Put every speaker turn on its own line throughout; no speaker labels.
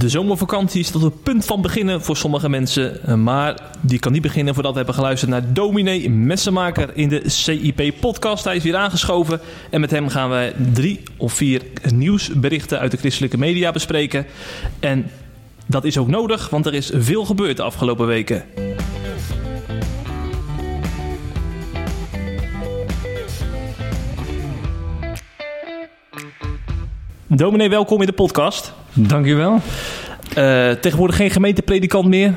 De zomervakantie staat op het punt van beginnen voor sommige mensen. eh, Maar die kan niet beginnen voordat we hebben geluisterd naar dominee Messenmaker in de CIP-podcast. Hij is weer aangeschoven. En met hem gaan we drie of vier nieuwsberichten uit de christelijke media bespreken. En dat is ook nodig, want er is veel gebeurd de afgelopen weken. Dominee, welkom in de podcast.
Dankjewel.
Eh, tegenwoordig geen gemeentepredikant meer.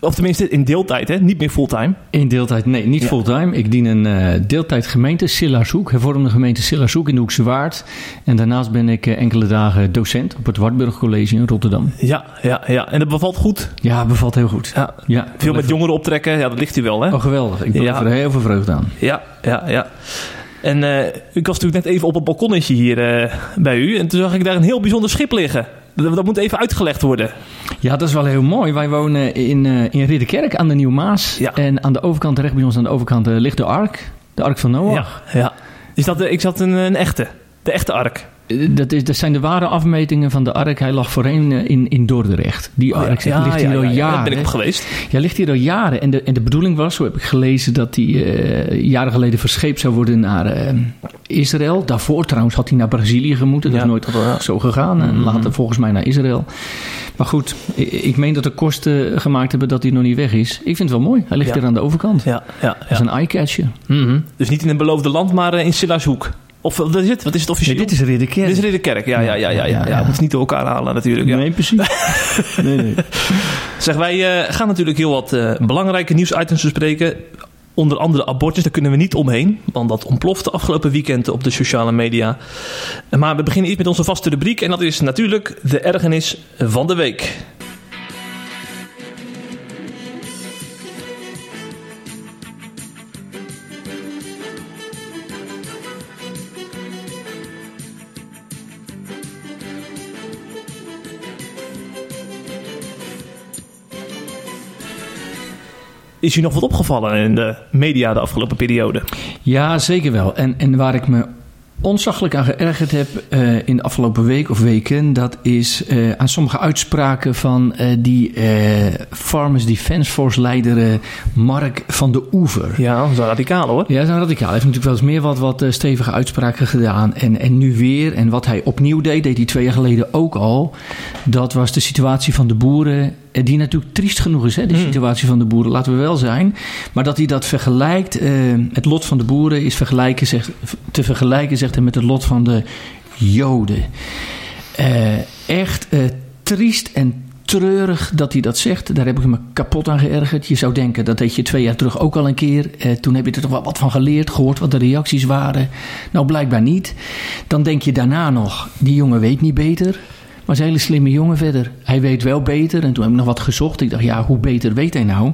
Of tenminste in deeltijd, hè? niet meer fulltime.
In deeltijd, nee, niet
Ja.
fulltime. Ik dien een eh deeltijd gemeente, Sillarshoek, hervormde gemeente Sillarshoek in de Hoekse Waard. En daarnaast ben ik eh, enkele dagen docent op het Wartburg College in Rotterdam.
Ja, ja, ja. En dat bevalt goed.
Ja, bevalt heel goed.
Ja.
Ja,
Veel met jongeren optrekken, ja, dat ligt u wel, hè?
Oh, geweldig. Ik ben
Ja.
er heel veel vreugde aan.
Ja, ja, ja. En ik was natuurlijk net even op het balkonnetje hier bij u. En toen zag ik daar een heel bijzonder schip liggen. Dat, dat moet even uitgelegd worden.
Ja, dat is wel heel mooi. Wij wonen in, eh in Ridderkerk aan de Nieuwe Maas.
Ja.
En aan de overkant, recht bij ons aan de overkant, eh, ligt de Ark. De Ark van Noach.
Ja, ja. Is dat, de- ik zat een, een echte. De echte ark.
Eh, Dat, is, dat zijn de ware afmetingen van de Ark. Hij lag voorheen eh, in, in Dordrecht. Die Ark zeg, ligt hier al
ja,
jaren.
Daar ben ik op geweest.
Ja, ligt hier al jaren. En de, en de bedoeling was, zo heb ik gelezen, dat eh, jaren geleden verscheept zou worden naar eh, Israël. Daarvoor trouwens had hij naar Brazilië gemoeten. Dat
Ja. Mhm.
is nooit zo gegaan. En later volgens mij naar Israël. Maar goed, ik, ik meen dat de kosten gemaakt hebben dat hij nog niet weg is. Ik vind het wel mooi. Hij ligt
Ja.
hier aan de overkant.
Ja, ja,
Dat is een eye-catcher.
Mhm. Dus niet in het beloofde land, maar eh, in Sillarshoek. Of wat is het? Wat is het officieel?
Nee, dit is Ridderkerk.
Dit is Ridderkerk. Ja, ja, ja, ja. ja, ja. Moeten niet door elkaar halen natuurlijk. Ja.
Nee, precies. nee, nee.
Zeg, wij eh, gaan natuurlijk heel wat eh, belangrijke nieuwsitems bespreken. Onder andere abortus, daar kunnen we niet omheen. Want dat ontplofte afgelopen weekend op de sociale media. Maar we beginnen eerst met onze vaste rubriek. En dat is natuurlijk de ergernis van de week. Is u nog wat opgevallen in de media de afgelopen periode?
Ja, zeker wel. En, en waar ik me ontzaglijk aan geërgerd heb eh, in de afgelopen week of weken, dat is eh, aan sommige uitspraken van eh, die Farmers Defence Force leider Mark van de Oever.
Ja, dat is wel radicaal hoor.
Ja, een radicaal. Hij heeft natuurlijk wel eens meer wat, wat stevige uitspraken gedaan. En, en nu weer. En wat hij opnieuw deed, deed hij twee jaar geleden ook al. Dat was de situatie van de boeren. Eh, Die natuurlijk triest genoeg is, hè, de
Mm.
situatie van de boeren, laten we wel zijn. Maar dat hij dat vergelijkt. eh, het lot van de boeren is vergelijken, zegt, te vergelijken, zegt hij, met het lot van de Joden. Eh, echt eh, triest en treurig dat hij dat zegt. Daar heb ik me kapot aan geërgerd. Je zou denken, dat deed je twee jaar terug ook al een keer. Eh, toen heb je er toch wel wat van geleerd, gehoord wat de reacties waren. Nou, blijkbaar niet. Dan denk je daarna nog, die jongen weet niet beter. Is een hele slimme jongen verder. Hij weet wel beter. En toen heb ik nog wat gezocht. Ik dacht, ja, hoe beter weet hij nou?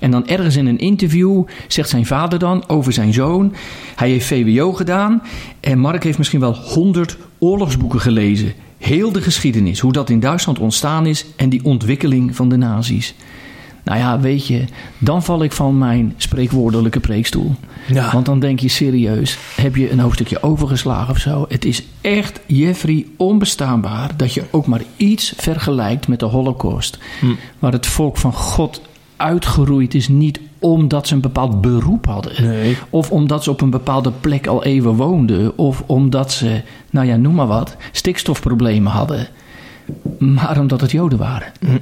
En dan ergens in een interview zegt zijn vader dan over zijn zoon. Hij heeft VWO gedaan. En Mark heeft misschien wel honderd oorlogsboeken gelezen. Heel de geschiedenis. Hoe dat in Duitsland ontstaan is. En die ontwikkeling van de nazi's. Nou ja, weet je, dan val ik van mijn spreekwoordelijke preekstoel.
Ja.
Want dan denk je serieus, heb je een hoofdstukje overgeslagen of zo? Het is echt, Jeffrey, onbestaanbaar dat je ook maar iets vergelijkt met de Holocaust.
Hm.
Waar het volk van God uitgeroeid is, niet omdat ze een bepaald beroep hadden.
Nee.
Of omdat ze op een bepaalde plek al even woonden. Of omdat ze, nou ja, noem maar wat, stikstofproblemen hadden. Maar omdat het Joden waren.
Hm.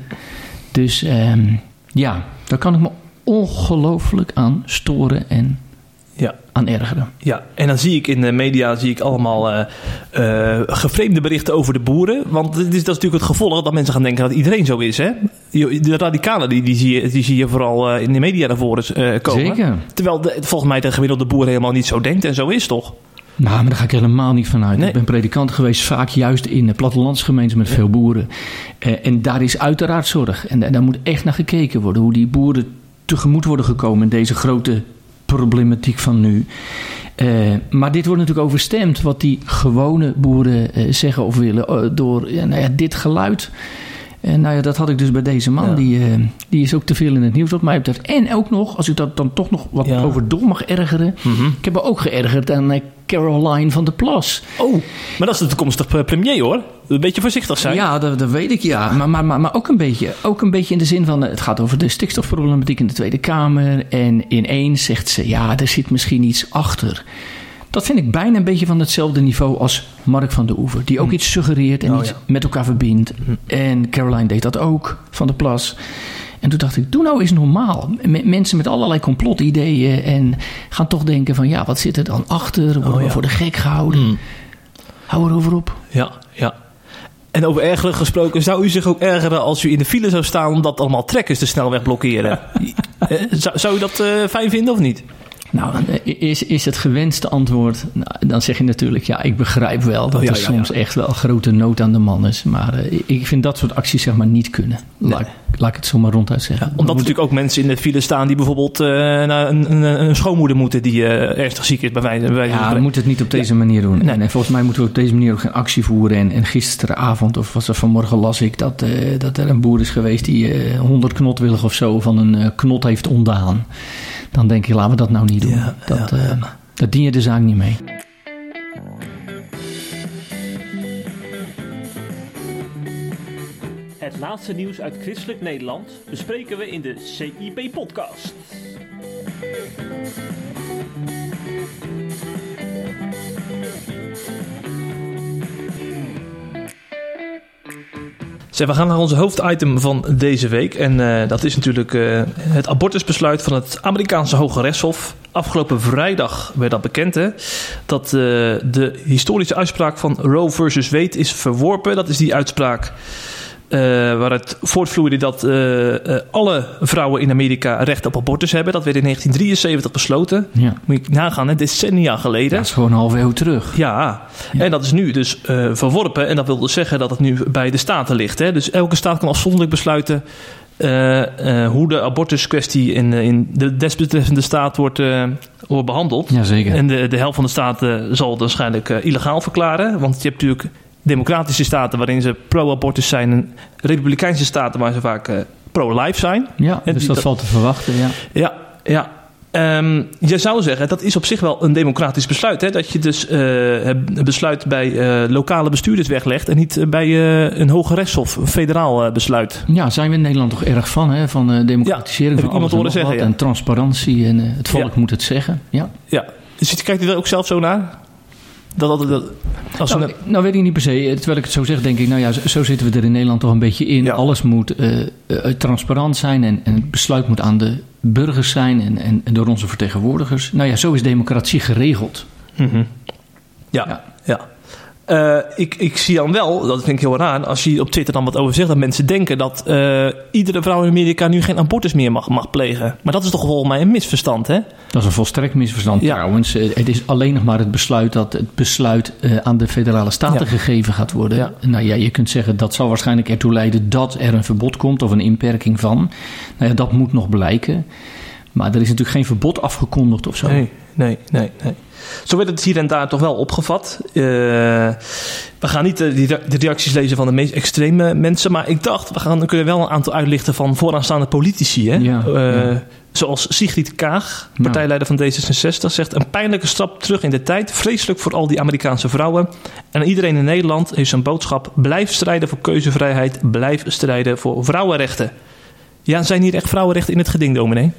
Dus ehm, ja, daar kan ik me ongelooflijk aan storen en
Ja.
aan ergeren.
Ja, en dan zie ik in de media zie ik allemaal eh eh, geframeerde berichten over de boeren. Want dit is, dat is natuurlijk het gevolg dat mensen gaan denken dat iedereen zo is. Hè? De radicalen die, die, zie, je, die zie je vooral eh, in de media naar voren komen.
Zeker.
Terwijl de, volgens mij de gemiddelde boer helemaal niet zo denkt en zo is toch?
Nou, maar daar ga ik helemaal niet van uit.
Nee.
Ik ben predikant geweest, vaak juist in plattelandsgemeenten met veel boeren. Eh, en daar is uiteraard zorg. En da- daar moet echt naar gekeken worden. Hoe die boeren tegemoet worden gekomen in deze grote problematiek van nu. Eh, maar dit wordt natuurlijk overstemd wat die gewone boeren eh, zeggen of willen door ja, nou ja, dit geluid. En nou ja, dat had ik dus bij deze man.
Ja.
Die, die is ook te veel in het nieuws wat mij betreft. En ook nog, als ik dat dan toch nog wat
Ja.
over door mag ergeren.
Mhm.
Ik heb me ook geërgerd aan eh, Caroline van der Plas.
Oh, maar dat is de toekomstige premier hoor. Een beetje voorzichtig zijn.
Ja, dat, dat weet ik ja. Maar, maar, maar, maar ook, een beetje, ook een beetje in de zin van... het gaat over de stikstofproblematiek in de Tweede Kamer. En ineens zegt ze, ja, er zit misschien iets achter. Dat vind ik bijna een beetje van hetzelfde niveau als Mark van der Oever. Die ook
Hm.
iets suggereert en
Oh,
iets
ja.
met elkaar verbindt. En Caroline deed dat ook, van der Plas. En toen dacht ik, doe nou eens normaal. Mensen met allerlei complotideeën en gaan toch denken van... ja, wat zit er dan achter? Worden
Oh,
we
ja.
voor de gek gehouden?
Mm.
Hou erover op.
Ja, ja. En over ergeren gesproken, zou u zich ook ergeren als u in de file zou staan omdat allemaal trekkers de snelweg blokkeren? Eh, zou, zou u dat eh, fijn vinden of niet?
Nou, is, is het gewenste antwoord... Nou, dan zeg je natuurlijk, ja, ik begrijp wel... dat
ja,
er
ja,
soms
ja.
echt wel grote nood aan de man is. Maar eh, ik vind dat soort acties zeg maar niet kunnen. Laat, laat ik het zo maar ronduit zeggen.
Omdat er natuurlijk ook mensen in de file staan die bijvoorbeeld eh, naar een, een, een schoonmoeder moeten die eh, ernstig ziek is bij wijze, bij wijze van
Ja, we moeten het niet op deze manier doen.
Nee.
En, en volgens mij moeten we op deze manier ook geen actie voeren. En, en gisteravond, of was het vanmorgen, las ik dat, eh, dat er een boer is geweest die eh 100 knotwillig of zo van een eh, knot heeft ontdaan. Dan denk ik, laten we dat nou niet doen.
Ja,
dat,
ja,
eh, dat dien je de zaak niet mee.
Het laatste nieuws uit christelijk Nederland bespreken we in de CIP-podcast. We gaan naar onze hoofditem van deze week. En eh, dat is natuurlijk eh, het abortusbesluit van het Amerikaanse Hoge Rechtshof. Afgelopen vrijdag werd dat bekend, hè? Dat eh, de historische uitspraak van Roe versus Wade is verworpen. Dat is die uitspraak eh, waaruit voortvloeide dat eh, eh, alle vrouwen in Amerika recht op abortus hebben. Dat werd in 1973 besloten.
Ja.
Moet je nagaan, hè? decennia geleden.
Dat is gewoon een half eeuw terug.
Ja, en dat is nu dus verworpen. En dat wil dus zeggen dat het nu bij de staten ligt. Hè? Dus elke staat kan afzonderlijk besluiten hoe de abortuskwestie in, in de desbetreffende staat wordt, wordt behandeld.
Jazeker.
En de, de helft van de staten zal het waarschijnlijk illegaal verklaren. Want je hebt natuurlijk democratische staten waarin ze pro-abortus zijn. En republikeinse staten waar ze vaak eh, pro-life zijn.
Ja, dus dat
dat-
valt te verwachten, ja.
Ja, ja. Ehm, je zou zeggen, dat is op zich wel een democratisch besluit. Hè? Dat je dus eh, het besluit bij eh, lokale bestuurders weglegt... en niet bij een hoge rechtshof, een federaal besluit.
Ja, zijn we in Nederland toch erg van, hè? Van democratisering
Ja,
van alles en
zeggen,
wat.
ja.
En transparantie en het volk
Ja.
moet het zeggen. Ja.
Ja. Dus kijkt u er ook zelf zo naar? Dat, dat, dat, als we
Nou, nou weet ik niet per se. Terwijl ik het zo zeg, denk ik, nou ja, zo, zitten we er in Nederland toch een beetje in.
Ja.
Alles moet eh, eh, transparant zijn en, en het besluit moet aan de burgers zijn en, en, en door onze vertegenwoordigers. Nou ja, zo is democratie geregeld.
Mhm. Ja.
ja.
Eh, ik, ik zie dan wel, dat vind ik heel raar, als je op Twitter dan wat over zegt, dat mensen denken dat eh, iedere vrouw in Amerika nu geen abortus meer mag, mag plegen. Maar dat is toch volgens mij een misverstand, hè?
Dat is een volstrekt misverstand
Ja.
trouwens. Eh, Het is alleen nog maar het besluit dat het besluit aan de federale staten
Ja.
gegeven gaat worden.
Ja.
Nou ja, je kunt zeggen dat zal waarschijnlijk ertoe leiden dat er een verbod komt of een inperking van. Nou ja, dat moet nog blijken. Maar er is natuurlijk geen verbod afgekondigd of zo.
Nee, nee, nee, nee. Zo werd het hier en daar toch wel opgevat. Eh, we gaan niet de, die- de reacties lezen van de meest extreme mensen. Maar ik dacht, we, gaan, we kunnen wel een aantal uitlichten van vooraanstaande politici. Hè?
Ja,
Eh,
ja.
Zoals Sigrid Kaag, partijleider van D66, zegt... een pijnlijke stap terug in de tijd. Vreselijk voor al die Amerikaanse vrouwen. En iedereen in Nederland heeft zijn boodschap... blijf strijden voor keuzevrijheid. Blijf strijden voor vrouwenrechten. Ja, zijn hier echt vrouwenrechten in het geding, dominee?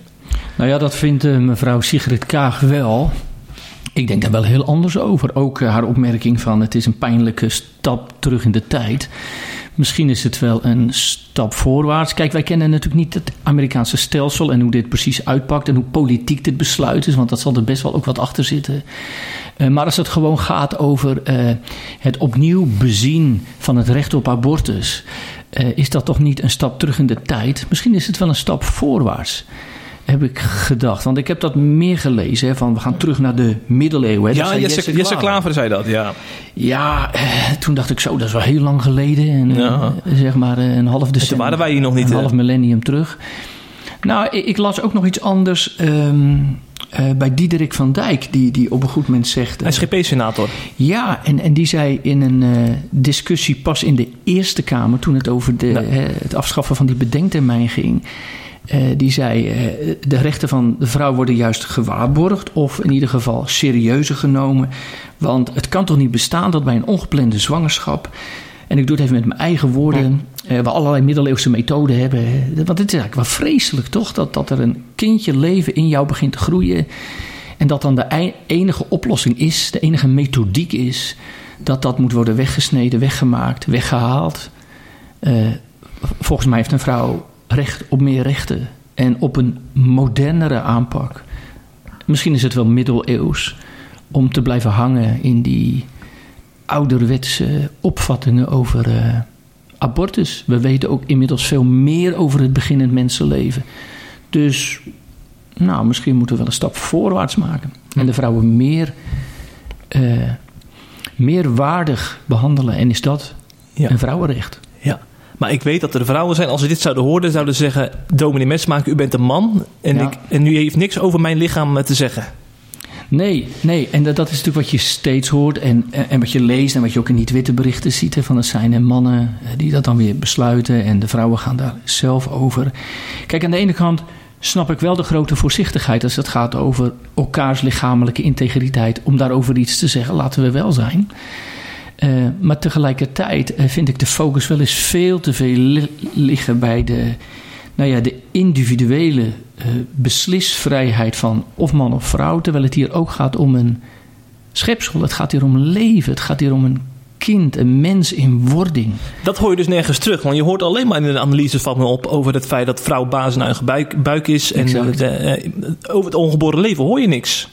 Nou ja, dat vindt eh, mevrouw Sigrid Kaag wel. Ik denk daar wel heel anders over. Ook eh, haar opmerking van het is een pijnlijke stap terug in de tijd. Misschien is het wel een stap voorwaarts. Kijk, wij kennen natuurlijk niet het Amerikaanse stelsel en hoe dit precies uitpakt en hoe politiek dit besluit is, want dat zal er best wel ook wat achter zitten. Eh, maar als het gewoon gaat over eh, het opnieuw bezien van het recht op abortus, is dat toch niet een stap terug in de tijd? Misschien is het wel een stap voorwaarts heb ik gedacht. Want ik heb dat meer gelezen. Hè, van we gaan terug naar de middeleeuwen. Hè.
Ja, Jesse, Jesse Klaver zei dat, ja.
Ja, eh, toen dacht ik zo, dat is wel heel lang geleden. En,
Ja.
eh, zeg maar eh, een half decennium.
waren wij hier nog niet,
Een
hè?
half millennium terug. Nou, ik, ik las ook nog iets anders ehm, eh, bij Diederik van Dijk. Die, die op een goed moment zegt...
Hij is GP-senator.
Ja, en, en die zei in een discussie pas in de Eerste Kamer... toen het over de, het afschaffen van die bedenktermijn ging... Eh, die zei, eh, de rechten van de vrouw worden juist gewaarborgd of in ieder geval serieuzer genomen. Want het kan toch niet bestaan dat bij een ongeplande zwangerschap, en ik doe het even met mijn eigen woorden, eh, we allerlei middeleeuwse methoden hebben. Want het is eigenlijk wel vreselijk toch, dat, dat er een kindje leven in jou begint te groeien. En dat dan de enige oplossing is, de enige methodiek is, dat dat moet worden weggesneden, weggemaakt, weggehaald. volgens mij heeft een vrouw recht op meer rechten en op een modernere aanpak. Misschien is het wel middeleeuws om te blijven hangen in die ouderwetse opvattingen over uh, abortus. We weten ook inmiddels veel meer over het beginnend mensenleven. Dus nou, misschien moeten we wel een stap voorwaarts maken. En de vrouwen meer, uh, meer waardig behandelen. En is dat een vrouwenrecht?
Ja. Maar ik weet dat er vrouwen zijn, als ze dit zouden horen, zouden ze zeggen: Dominee Mesmaker, u bent een man. En, ik, en u heeft niks over mijn lichaam te zeggen.
Nee, nee. En dat, dat, is natuurlijk wat je steeds hoort en, en, wat je leest en wat je ook in die witte berichten ziet. Hè, van het zijn en mannen eh, die dat dan weer besluiten en de vrouwen gaan daar zelf over. Kijk, aan de ene kant snap ik wel de grote voorzichtigheid als het gaat over elkaars lichamelijke integriteit. Om daarover iets te zeggen, laten we wel zijn. Uh, maar tegelijkertijd uh, vind ik de focus wel eens veel te veel li liggen bij de, nou ja, de individuele uh, beslisvrijheid van of man of vrouw. Terwijl het hier ook gaat om een schepsel. Het gaat hier om leven. Het gaat hier om een kind, een mens in wording.
Dat hoor je dus nergens terug. Want je hoort alleen maar in de analyse van me op over het feit dat vrouw baas en eigen buik, buik is. En de, over het ongeboren leven hoor je niks.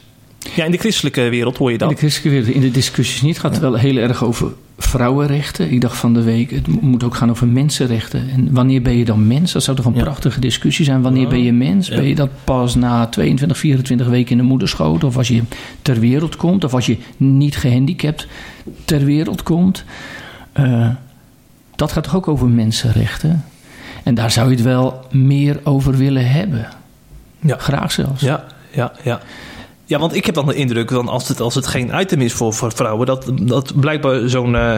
Ja, in de christelijke wereld hoor je dat.
In de christelijke wereld, in de discussies niet. Het gaat wel heel erg over vrouwenrechten. Ik dacht van de week, het moet ook gaan over mensenrechten. En wanneer ben je dan mens? Dat zou toch een prachtige discussie zijn. Wanneer ben je mens? Ben je dat pas na 22, 24 weken in de moederschoot? Of als je ter wereld komt? Of als je niet gehandicapt ter wereld komt? Uh, dat gaat toch ook over mensenrechten? En daar zou je het wel meer over willen hebben. Ja. Graag zelfs.
Ja, ja, ja. Ja, want ik heb dan de indruk, dan als, het, als het geen item is voor, voor vrouwen, dat, dat blijkbaar zo'n uh,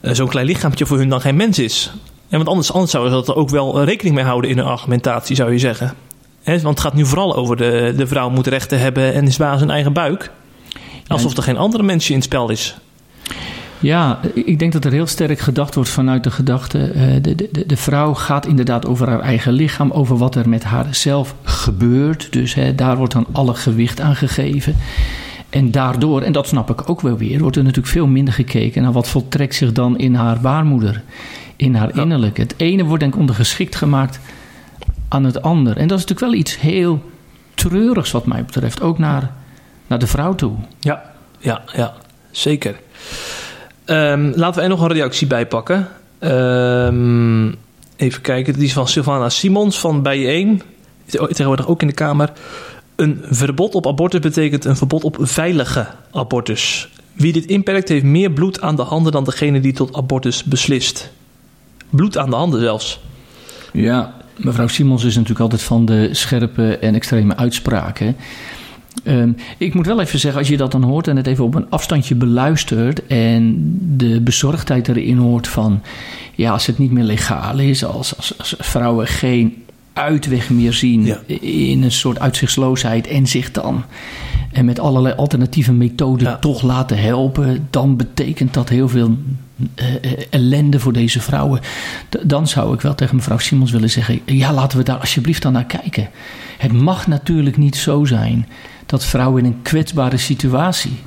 zo'n klein lichaampje voor hun dan geen mens is. En want anders, anders zouden ze dat er ook wel rekening mee houden in hun argumentatie, zou je zeggen. He, want het gaat nu vooral over de, de vrouw moet rechten hebben en is baas zijn eigen buik. Alsof er geen andere mensje in het spel is.
Ja, ik denk dat er heel sterk gedacht wordt vanuit de gedachte. Uh, de, de, de vrouw gaat inderdaad over haar eigen lichaam, over wat er met haar zelf gebeurt. Dus hè, daar wordt dan alle gewicht aan gegeven. En daardoor, en dat snap ik ook wel weer, wordt er natuurlijk veel minder gekeken naar wat voltrekt zich dan in haar baarmoeder, in haar innerlijk. Het ene wordt denk ik ondergeschikt gemaakt aan het ander. En dat is natuurlijk wel iets heel treurigs wat mij betreft, ook naar, naar de vrouw toe.
Ja, ja, ja, zeker. Um, laten we er nog een reactie bij pakken. Um, even kijken, die is van Sylvana Simons van Bijeen. Tegenwoordig ook in de Kamer. Een verbod op abortus betekent een verbod op veilige abortus. Wie dit inperkt heeft meer bloed aan de handen dan degene die tot abortus beslist. Bloed aan de handen zelfs.
Ja, mevrouw Simons is natuurlijk altijd van de scherpe en extreme uitspraken. Ehm, ik moet wel even zeggen, als je dat dan hoort en het even op een afstandje beluistert en de bezorgdheid erin hoort van, ja, als het niet meer legaal is, als, als, als vrouwen geen uitweg meer zien in een soort uitzichtsloosheid en zich dan en met allerlei alternatieve methoden toch laten helpen, dan betekent dat heel veel uh, ellende voor deze vrouwen. dan zou ik wel tegen mevrouw Simons willen zeggen: ja, laten we daar alsjeblieft dan naar kijken. Het mag natuurlijk niet zo zijn dat vrouwen in een kwetsbare situatie.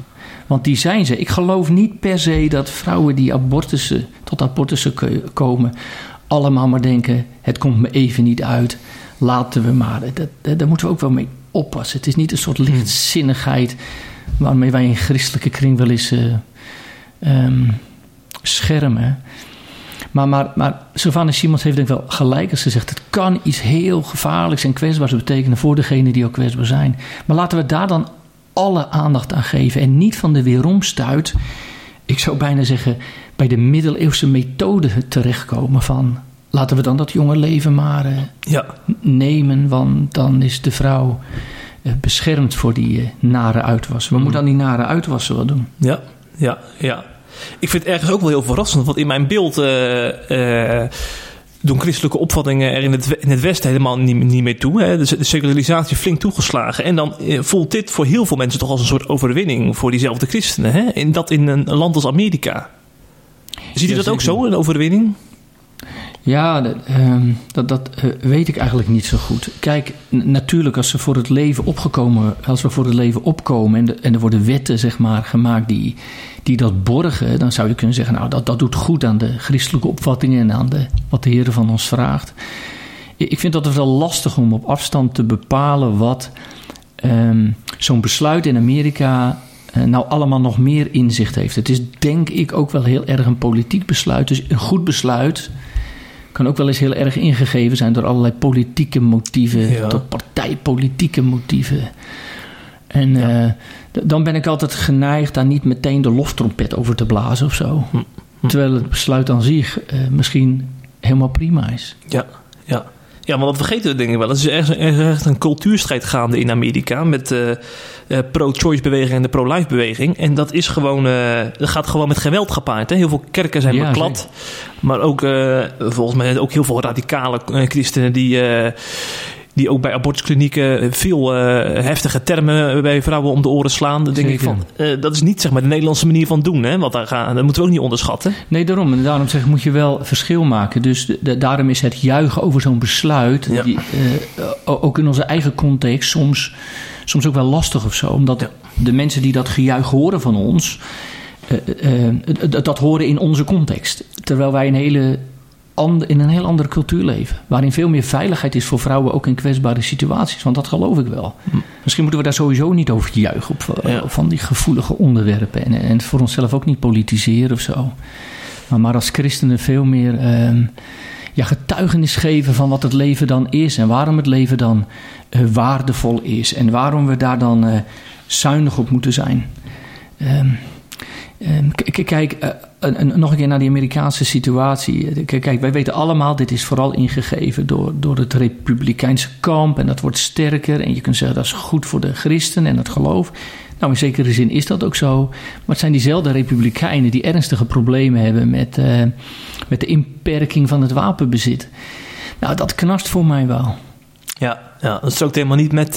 Want die zijn ze. Ik geloof niet per se dat vrouwen die abortussen, tot abortussen komen, allemaal maar denken: het komt me even niet uit, laten we maar. Dat, daar moeten we ook wel mee oppassen. Het is niet een soort hmm. lichtzinnigheid waarmee wij in christelijke kring wel eens uh, um, schermen. Maar, maar, maar Sylvana Simons heeft denk ik wel gelijk als ze zegt... het kan iets heel gevaarlijks en kwetsbaars betekenen... voor degenen die ook kwetsbaar zijn. Maar laten we daar dan alle aandacht aan geven... en niet van de weeromstuit... ik zou bijna zeggen... bij de middeleeuwse methode terechtkomen van... laten we dan dat jonge leven maar uh, ja. nemen... want dan is de vrouw uh, beschermd voor die uh, nare uitwassen. We mm. moeten dan die nare uitwassen wel doen.
Ja, ja, ja. Ik vind het ergens ook wel heel verrassend, want in mijn beeld uh, uh, doen christelijke opvattingen er in het, in het Westen helemaal niet, niet meer toe. Hè? De, de secularisatie flink toegeslagen. En dan eh, voelt dit voor heel veel mensen toch als een soort overwinning voor diezelfde christenen. Hè? En dat in een land als Amerika. Ziet u dat ook zo, een overwinning?
Ja, dat, ehm, dat, dat eh, weet ik eigenlijk niet zo goed. Kijk, natuurlijk als, ze voor het leven opgekomen, als we voor het leven opkomen en, en er worden wetten zeg maar, gemaakt die, die dat borgen, dan zou je kunnen zeggen, nou dat, dat doet goed aan de christelijke opvattingen en aan de, wat de Heer van ons vraagt. Ik ik vind dat het wel lastig om op afstand te bepalen wat ehm, zo'n besluit in Amerika eh, nou allemaal nog meer inzicht heeft. Het is denk ik ook wel heel erg een politiek besluit. Dus een goed besluit kan ook wel eens heel erg ingegeven zijn door allerlei politieke motieven,
Ja.
door partijpolitieke motieven. En eh, dan ben ik altijd geneigd daar niet meteen de loftrompet over te blazen of zo.
Hm.
Terwijl het besluit aan zich eh, misschien helemaal prima is.
Ja, ja. Maar dat vergeten we denk ik wel. Er is echt, echt een cultuurstrijd gaande in Amerika met de pro-choice beweging en de pro-life beweging. En dat is gewoon, eh, dat gaat gewoon met geweld gepaard. Hè? Heel veel kerken zijn
Ja,
beklad. Maar ook, eh, volgens mij ook heel veel radicale eh, christenen die... eh, die ook bij abortusklinieken veel eh, heftige termen bij vrouwen om de oren slaan. Dan denk ik van, eh, dat is niet zeg maar de Nederlandse manier van doen. Hè? Want daar gaan, dat moeten we ook niet onderschatten.
Nee, daarom. En daarom zeg ik, moet je wel verschil maken. Dus de- de- daarom is het juichen over zo'n besluit...
Ja.
Die, eh, o- ook in onze eigen context soms, soms ook wel lastig of zo. Omdat
Ja.
de mensen die dat gejuich horen van ons... eh, eh, dat horen in onze context. Terwijl wij een hele in een heel andere cultuur leven. Waarin veel meer veiligheid is voor vrouwen, ook in kwetsbare situaties. Want dat geloof ik wel. Misschien moeten we daar sowieso niet over juichen op, eh,
Ja.
op van die gevoelige onderwerpen. En, en voor onszelf ook niet politiseren of zo. Maar, maar als christenen veel meer ehm, ja, getuigenis geven van wat het leven dan is. En waarom het leven dan eh, waardevol is. En waarom we daar dan eh, zuinig op moeten zijn. K- kijk, eh, nog een keer naar die Amerikaanse situatie. Eh, Kijk, wij weten allemaal, dit is vooral ingegeven door, door het Republikeinse kamp. En dat wordt sterker. En je kunt zeggen dat is goed voor de christen en het geloof. Nou, in zekere zin is dat ook zo. Maar het zijn diezelfde Republikeinen die ernstige problemen hebben met, eh, met de inperking van het wapenbezit. Nou, dat knast voor mij wel.
Ja, ja dat strookt helemaal niet met,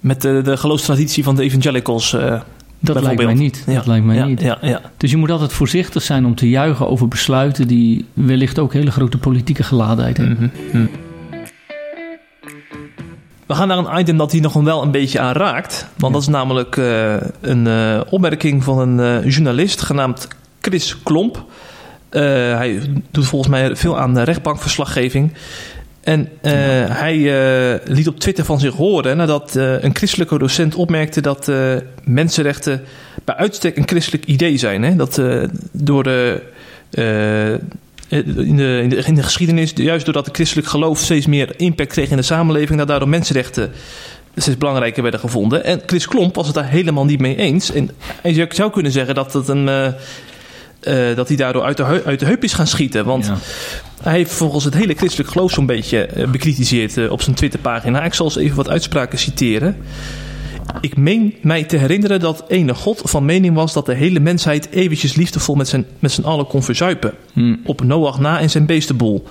met de, de geloofstraditie van de evangelicals.
Dat lijkt mij niet.
Ja,
Dat lijkt mij
ja,
niet.
Ja, ja.
Dus je moet altijd voorzichtig zijn om te juichen over besluiten die wellicht ook hele grote politieke geladenheid hebben.
Mhm, mhm. We gaan naar een item dat hier nog wel een beetje aan raakt. Want dat is namelijk eh, een eh, opmerking van een eh, journalist genaamd Chris Klomp. Hij doet volgens mij veel aan rechtbankverslaggeving. En eh, hij eh, liet op Twitter van zich horen nadat eh, een christelijke docent opmerkte dat mensenrechten bij uitstek een christelijk idee zijn. Hè? Dat door de, in, de, in, de, geschiedenis, juist doordat het christelijk geloof steeds meer impact kreeg in de samenleving, dat daardoor mensenrechten steeds belangrijker werden gevonden. En Chris Klomp was het daar helemaal niet mee eens. En hij zou kunnen zeggen dat het een. dat hij daardoor uit de, uit de heup is gaan schieten. Want
Ja.
Hij heeft volgens het hele christelijk geloof zo'n beetje eh, bekritiseerd eh, op zijn Twitterpagina. Ik zal eens even wat uitspraken citeren. Ik meen mij te herinneren dat ene God van mening was dat de hele mensheid eventjes liefdevol met, zijn, met z'n allen kon verzuipen.
Hm.
Op Noach na en zijn beestenboel.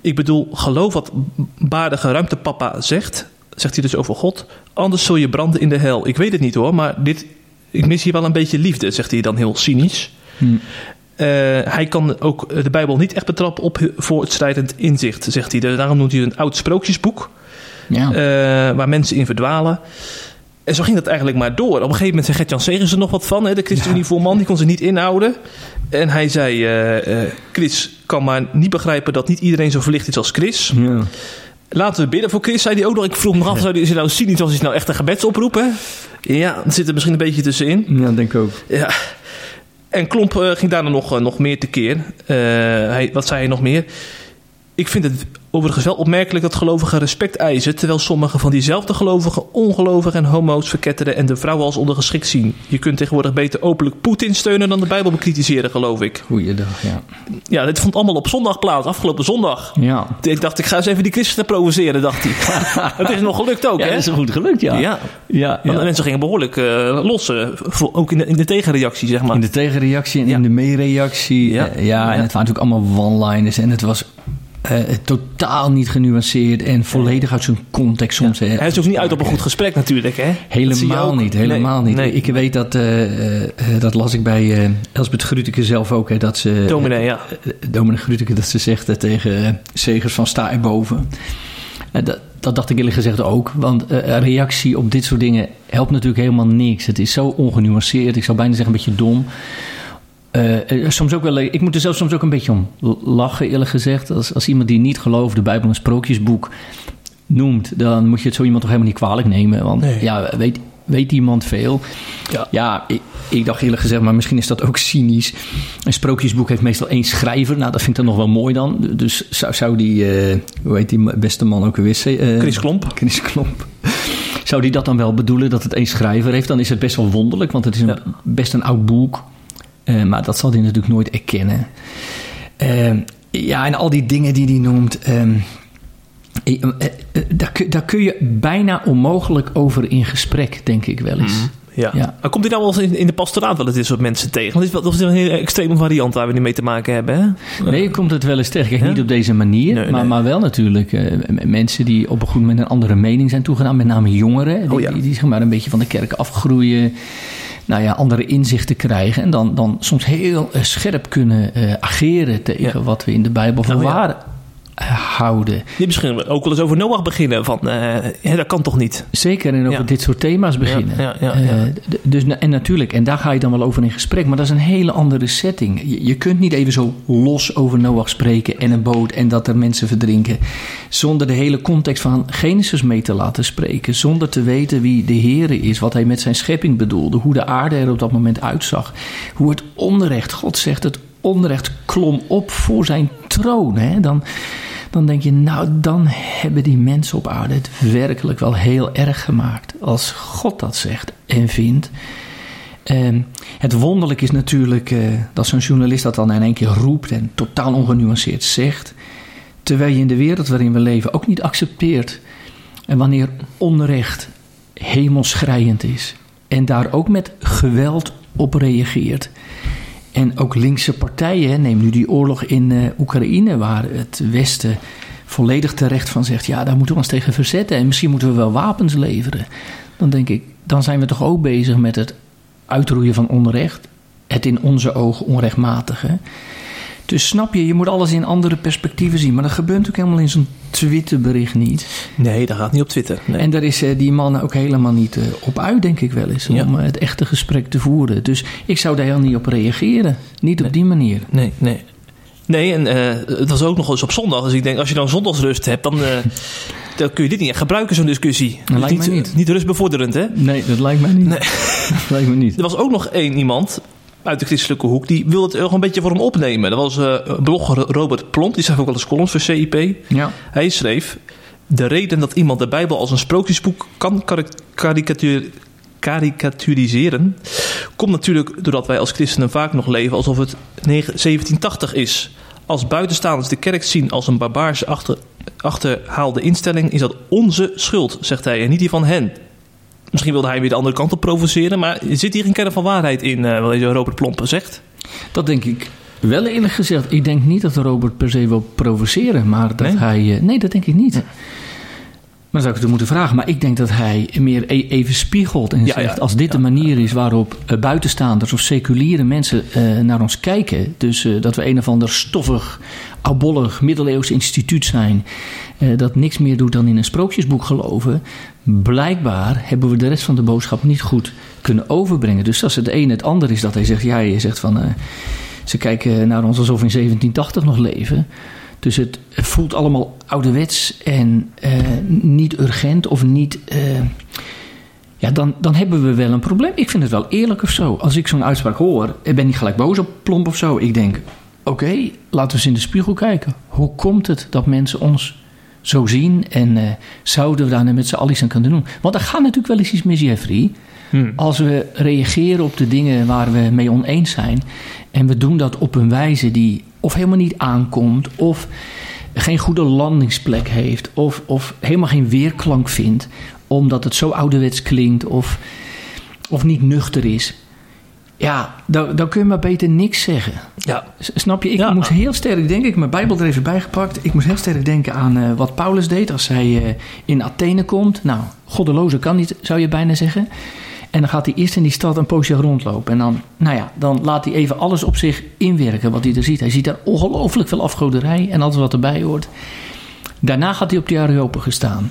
Ik bedoel, geloof wat baardige ruimtepapa zegt, zegt hij dus over God. Anders zul je branden in de hel. Ik weet het niet hoor, maar dit, ik mis hier wel een beetje liefde, zegt hij dan heel cynisch.
Hm.
Eh, hij kan ook de Bijbel niet echt betrappen op voortstrijdend inzicht, zegt hij. Daarom noemt hij het een oud sprookjesboek,
Ja.
eh, waar mensen in verdwalen. En zo ging dat eigenlijk maar door. Op een gegeven moment zei Gert-Jan Segers er nog wat van, hè, de ChristenUnie-voorman. Die kon zich niet inhouden. En hij zei, eh, Chris kan maar niet begrijpen dat niet iedereen zo verlicht is als Chris.
ja.
Laten we bidden voor Chris, zei hij ook nog. Ik vroeg me af, is hij nou cynisch als hij nou echt een gebedsoproep, hè? Ja, dat zit er misschien een beetje tussenin.
ja, denk ik ook.
Ja. En Klomp eh, ging daarna nog, eh, nog meer tekeer. Eh, hij, wat zei hij nog meer? Ik vind het Overigens wel opmerkelijk dat gelovigen respect eisen, terwijl sommige van diezelfde gelovigen ongelovigen en homo's verketteren en de vrouwen als ondergeschikt zien. Je kunt tegenwoordig beter openlijk Poetin steunen dan de Bijbel bekritiseren, geloof ik.
Goeiedag, ja.
Ja, dit vond allemaal op zondag plaats, afgelopen zondag.
Ja,
Ik dacht, ik ga eens even die christenen provoceren, dacht hij. Het is nog gelukt ook,
ja
hè?
dat is goed gelukt, ja.
Ja,
ja,
want de mensen gingen behoorlijk eh, eh, voor- ook in de, in de tegenreactie, zeg maar.
In de tegenreactie en
Ja.
in de meereactie.
Ja.
Ja, ja, en
Ja.
het waren natuurlijk allemaal one-liners. En het was eh, totaal niet genuanceerd en volledig uit zijn context soms. hè.
Hij is ook niet uit op een goed gesprek natuurlijk, hè?
Helemaal niet, helemaal
Nee,
niet.
nee.
Ik weet dat, eh, eh, dat las ik bij Elsbeth Gruteke zelf ook, hè, dat ze...
Dominee, ja.
Dominee Gruteke, dat ze zegt tegen Segers van sta erboven. Dat, dat dacht ik eerlijk gezegd ook. Want een reactie op dit soort dingen helpt natuurlijk helemaal niks. Het is zo ongenuanceerd. Ik zou bijna zeggen een beetje dom. Eh, eh, soms ook wel, ik moet er zelf soms ook een beetje om lachen, eerlijk gezegd. Als, als iemand die niet gelooft de Bijbel een sprookjesboek noemt, dan moet je het zo iemand toch helemaal niet kwalijk nemen. Want
Nee.
ja, weet, weet iemand veel?
Ja.
Ja, ik, ik dacht eerlijk gezegd, maar misschien is dat ook cynisch. Een sprookjesboek heeft meestal één schrijver. Nou, dat vind ik dan nog wel mooi dan. Dus zou, zou die, eh, hoe heet die beste man ook weer? Uh,
Chris Klomp.
Chris Klomp. Zou die dat dan wel bedoelen, dat het één schrijver heeft? Dan is het best wel wonderlijk, want het is een,
Ja.
best een oud boek. Eh, maar dat zal hij natuurlijk nooit erkennen. Eh, ja, en al die dingen die hij noemt... ehm, eh, eh, daar, kun- daar kun je bijna onmogelijk over in gesprek, denk ik wel eens.
Ja.
Ja.
Maar komt hij nou wel eens in, in de pastoraat wel eens dit soort mensen tegen? Want dit is wel- dat is een hele extreme variant waar we nu mee te maken hebben, hè?
Nee, je komt het wel eens tegen. Kijk,
Ja?
niet op deze manier,
Nee,
maar,
nee.
maar wel natuurlijk mensen die op een goed moment een andere mening zijn toegedaan. Met name jongeren, die,
Oh ja.
die, die zeg maar een beetje van de kerk afgroeien. Nou ja, andere inzichten krijgen. En dan, dan soms heel eh, scherp kunnen eh, ageren tegen
Ja.
wat we in de Bijbel waar eh, houden.
Die misschien ook wel eens over Noach beginnen. Van, eh, dat kan toch niet?
Zeker en over
Ja.
dit soort thema's beginnen.
Ja, ja, ja,
Eh, dus, en natuurlijk, en daar ga je dan wel over in gesprek, maar dat is een hele andere setting. Je, je kunt niet even zo los over Noach spreken en een boot en dat er mensen verdrinken, zonder de hele context van Genesis mee te laten spreken, zonder te weten wie de Heer is, wat hij met zijn schepping bedoelde, hoe de aarde er op dat moment uitzag, hoe het onrecht, God zegt het onrecht klom op voor zijn troon. Hè? Dan, dan denk je, nou, dan hebben die mensen op aarde het werkelijk wel heel erg gemaakt. Als God dat zegt en vindt. Ehm, het wonderlijk is natuurlijk eh, dat zo'n journalist dat dan in één keer roept en totaal ongenuanceerd zegt. Terwijl je in de wereld waarin we leven ook niet accepteert. En wanneer onrecht hemelschreiend is en daar ook met geweld op reageert. En ook linkse partijen, neem nu die oorlog in eh, Oekraïne, waar het Westen volledig terecht van zegt: ja, daar moeten we ons tegen verzetten en misschien moeten we wel wapens leveren. Dan denk ik, dan zijn we toch ook bezig met het uitroeien van onrecht, het in onze ogen onrechtmatige. Dus snap je, je moet alles in andere perspectieven zien. Maar dat gebeurt natuurlijk helemaal in zo'n Twitterbericht niet.
Nee, dat gaat niet op Twitter. Nee.
En daar is eh, die man ook helemaal niet eh, op uit, denk ik wel eens.
Ja.
Om eh, het echte gesprek te voeren. Dus ik zou daar heel niet op reageren. Niet op die manier.
Nee, nee. Nee, en eh, het was ook nog eens op zondag. Dus ik denk, als je dan zondagsrust hebt, dan, dan kun je dit niet echt gebruiken, zo'n discussie.
Dat lijkt
niet,
mij niet.
niet rustbevorderend, hè?
Nee, dat lijkt mij niet.
Nee.
Dat lijkt me niet.
Er was ook nog één iemand uit de christelijke hoek, die wilde het nog een beetje voor hem opnemen. Dat was eh, blogger Robert Plont, die schrijft ook wel eens columns voor CIP.
Ja.
Hij schreef, de reden dat iemand de Bijbel als een sprookjesboek kan karikatuur- karikaturiseren, komt natuurlijk doordat wij als christenen vaak nog leven alsof het 9 1780 is. Als buitenstaanders de kerk zien als een barbaarse achter, achterhaalde instelling, is dat onze schuld, zegt hij, en niet die van hen. Misschien wilde hij weer de andere kant op provoceren, maar zit hier een kern van waarheid in, eh, wat deze Robert Plompen zegt?
Dat denk ik wel eerlijk gezegd. Ik denk niet dat Robert per se wil provoceren. Maar dat
Nee?
hij... eh, nee, dat denk ik niet. Maar dan zou ik het moeten vragen. Maar ik denk dat hij meer e- even spiegelt en
Ja,
zegt...
ja.
als dit de manier is waarop eh, buitenstaanders of seculiere mensen naar ons kijken... dus dat we een of ander stoffig, oudbollig, middeleeuws instituut zijn... eh, dat niks meer doet dan in een sprookjesboek geloven... blijkbaar hebben we de rest van de boodschap niet goed kunnen overbrengen. Dus als het een het ander is dat hij zegt... ja, je zegt van... eh, ze kijken naar ons alsof we in 1780 nog leven... Dus het voelt allemaal ouderwets en eh, niet urgent of niet. ja, dan, dan hebben we wel een probleem. Ik vind het wel eerlijk of zo. Als ik zo'n uitspraak hoor, ik ben niet gelijk boos op plomp of zo. Ik denk, oké, laten we eens in de spiegel kijken. hoe komt het dat mensen ons zo zien en eh, zouden we daar met z'n allen iets aan kunnen doen? Want er gaat natuurlijk wel eens iets mis, Jeffrey.
Hmm.
Als we reageren op de dingen waar we mee oneens zijn en we doen dat op een wijze die of helemaal niet aankomt of geen goede landingsplek heeft of, of helemaal geen weerklank vindt omdat het zo ouderwets klinkt of, of niet nuchter is. Ja, dan, dan kun je maar beter niks zeggen.
Ja.
Snap je? Ik
Ja.
moest heel sterk denken, ik heb mijn Bijbel er even bijgepakt. Ik moest heel sterk denken aan eh, wat Paulus deed als hij eh, in Athene komt. Nou, goddeloze kan niet, zou je bijna zeggen. En dan gaat hij eerst in die stad een poosje rondlopen. En dan, nou ja, dan laat hij even alles op zich inwerken wat hij er ziet. Hij ziet daar ongelooflijk veel afgoderij en alles wat erbij hoort. Daarna gaat hij op de Areopagus staan.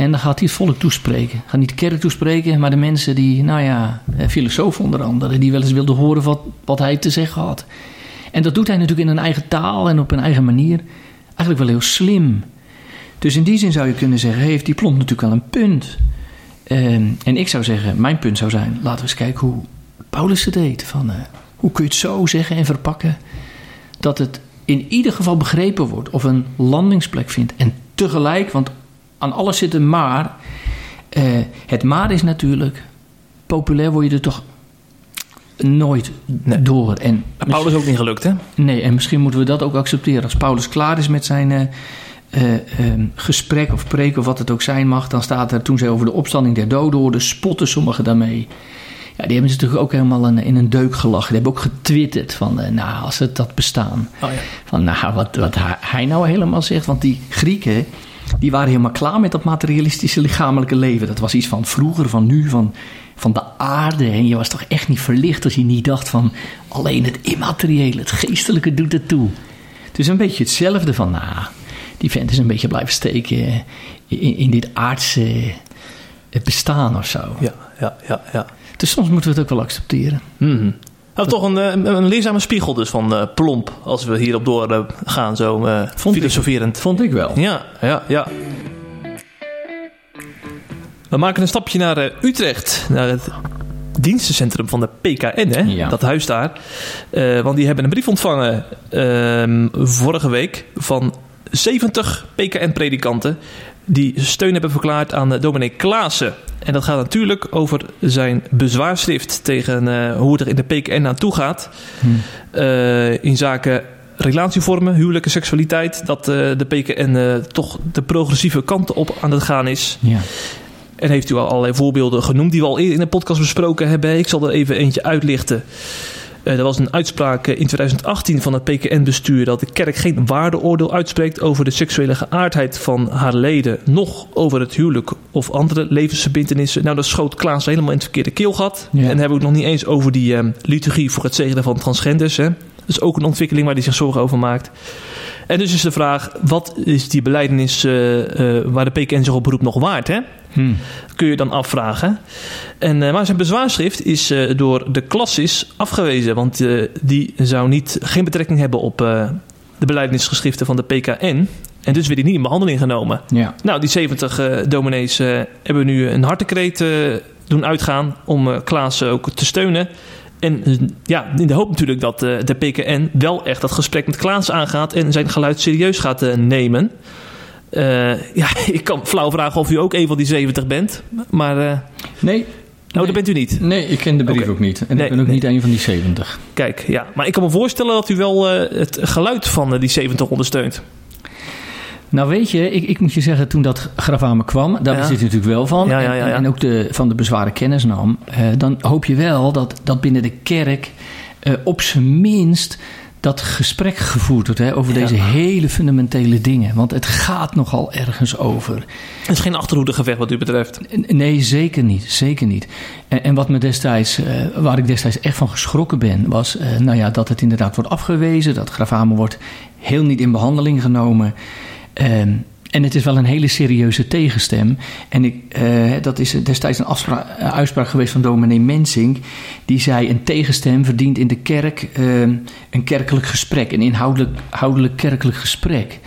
En dan gaat hij het volk toespreken. Gaat niet de kerk toespreken, maar de mensen die, nou ja, eh, filosofen onder andere, die wel eens wilden horen wat, wat hij te zeggen had. En dat doet hij natuurlijk in een eigen taal en op een eigen manier. Eigenlijk wel heel slim. Dus in die zin zou je kunnen zeggen, heeft die plomp natuurlijk wel een punt. Ehm, en ik zou zeggen, mijn punt zou zijn, laten we eens kijken hoe Paulus het deed. Van, eh, hoe kun je het zo zeggen en verpakken dat het in ieder geval begrepen wordt of een landingsplek vindt. En tegelijk, want aan alles zit een maar. eh, het maar is natuurlijk, populair word je er toch nooit
Nee.
door. En
Paulus ook niet gelukt, hè?
Nee, en misschien moeten we dat ook accepteren. Als Paulus klaar is met zijn eh, eh, eh, gesprek of preek of wat het ook zijn mag, dan staat er toen zij over de opstanding der doden hoorden, spotten sommigen daarmee. Ja, die hebben ze natuurlijk ook helemaal in, in een deuk gelachen. Die hebben ook getwitterd van, nou, als het dat bestaan.
Oh ja.
Van, nou, wat, wat hij nou helemaal zegt. Want die Grieken, die waren helemaal klaar met dat materialistische lichamelijke leven. Dat was iets van vroeger, van nu, van, van de aarde. En je was toch echt niet verlicht als je niet dacht van... alleen het immateriële, het geestelijke doet het toe. Dus een beetje hetzelfde van, nou, die vent is een beetje blijven steken in, in dit aardse bestaan of zo.
Ja, ja, ja, ja.
Dus soms moeten we het ook wel accepteren.
Mhm. Nou, toch een, eh, een, een leerzame spiegel dus van eh, Plomp. Als we hierop door eh, gaan, zo
Vond ik.
filosoferend.
Vond ik wel.
Ja, ja, ja. We maken een stapje naar Utrecht. Naar het dienstencentrum van de PKN, hè?
Ja.
Dat huis daar. Eh, want die hebben een brief ontvangen ehm, vorige week van 70 PKN-predikanten die steun hebben verklaard aan eh, dominee Klaassen. En dat gaat natuurlijk over zijn bezwaarschrift tegen eh, hoe het er in de PKN aan toe gaat. Eh, in zaken relatievormen, huwelijke seksualiteit. Dat de PKN toch de progressieve kant op aan het gaan is.
Ja.
En heeft u al allerlei voorbeelden genoemd die we al eerder in de podcast besproken hebben. Ik zal er even eentje uitlichten. Eh, er was een uitspraak eh, in 2018 van het PKN-bestuur dat de kerk geen waardeoordeel uitspreekt over de seksuele geaardheid van haar leden, noch over het huwelijk of andere levensverbindenissen. Nou, dat schoot Klaas helemaal in het verkeerde keelgat.
Ja.
En dan hebben we het nog niet eens over die eh, liturgie voor het zegenen van transgenders. Hè. Dat is ook een ontwikkeling waar hij zich zorgen over maakt. En dus is de vraag, wat is die beleidenis eh, eh, waar de PKN zich op beroept nog waard? Hè?
Hm.
kun je dan afvragen. En, eh, maar zijn bezwaarschrift is door de klassis afgewezen. Want die zou niet, geen betrekking hebben op de beleidingsgeschriften van de PKN. En dus werd die niet in behandeling genomen.
Ja.
Nou, die 70 eh dominees hebben nu een hartekreet doen uitgaan om Klaas ook te steunen. En ja, in de hoop natuurlijk dat eh, de PKN wel echt dat gesprek met Klaas aangaat en zijn geluid serieus gaat eh, nemen. Eh, ja, ik kan flauw vragen of u ook een van die 70 bent. Maar,
Nee,
nou, dat bent u niet.
Nee, ik ken de brief ook niet. En
Nee,
ik ben ook
nee.
niet een van die 70.
Kijk, ja. Maar ik kan me voorstellen dat u wel het geluid van die 70 ondersteunt.
Nou weet je, ik, ik moet je zeggen, toen dat me kwam, daar
Ja.
zit je natuurlijk wel van.
Ja, ja, ja,
En, en ook de, van de bezwaren kennis nam. eh, dan hoop je wel dat, dat binnen de kerk eh, op zijn minst dat gesprek gevoerd wordt hè, over deze hele fundamentele dingen. Want het gaat nogal ergens over.
Het is geen achterhoedegevecht wat u betreft.
Nee, zeker niet. Zeker niet. En, en wat me destijds, eh, waar ik destijds echt van geschrokken ben, was nou ja, dat het inderdaad wordt afgewezen. Dat grafame wordt heel niet in behandeling genomen. Ehm, en het is wel een hele serieuze tegenstem. En ik, eh, dat is destijds een eh, uitspraak geweest van dominee Mensink. Die zei: Een tegenstem verdient in de kerk ehm, een kerkelijk gesprek. Een inhoudelijk kerkelijk gesprek.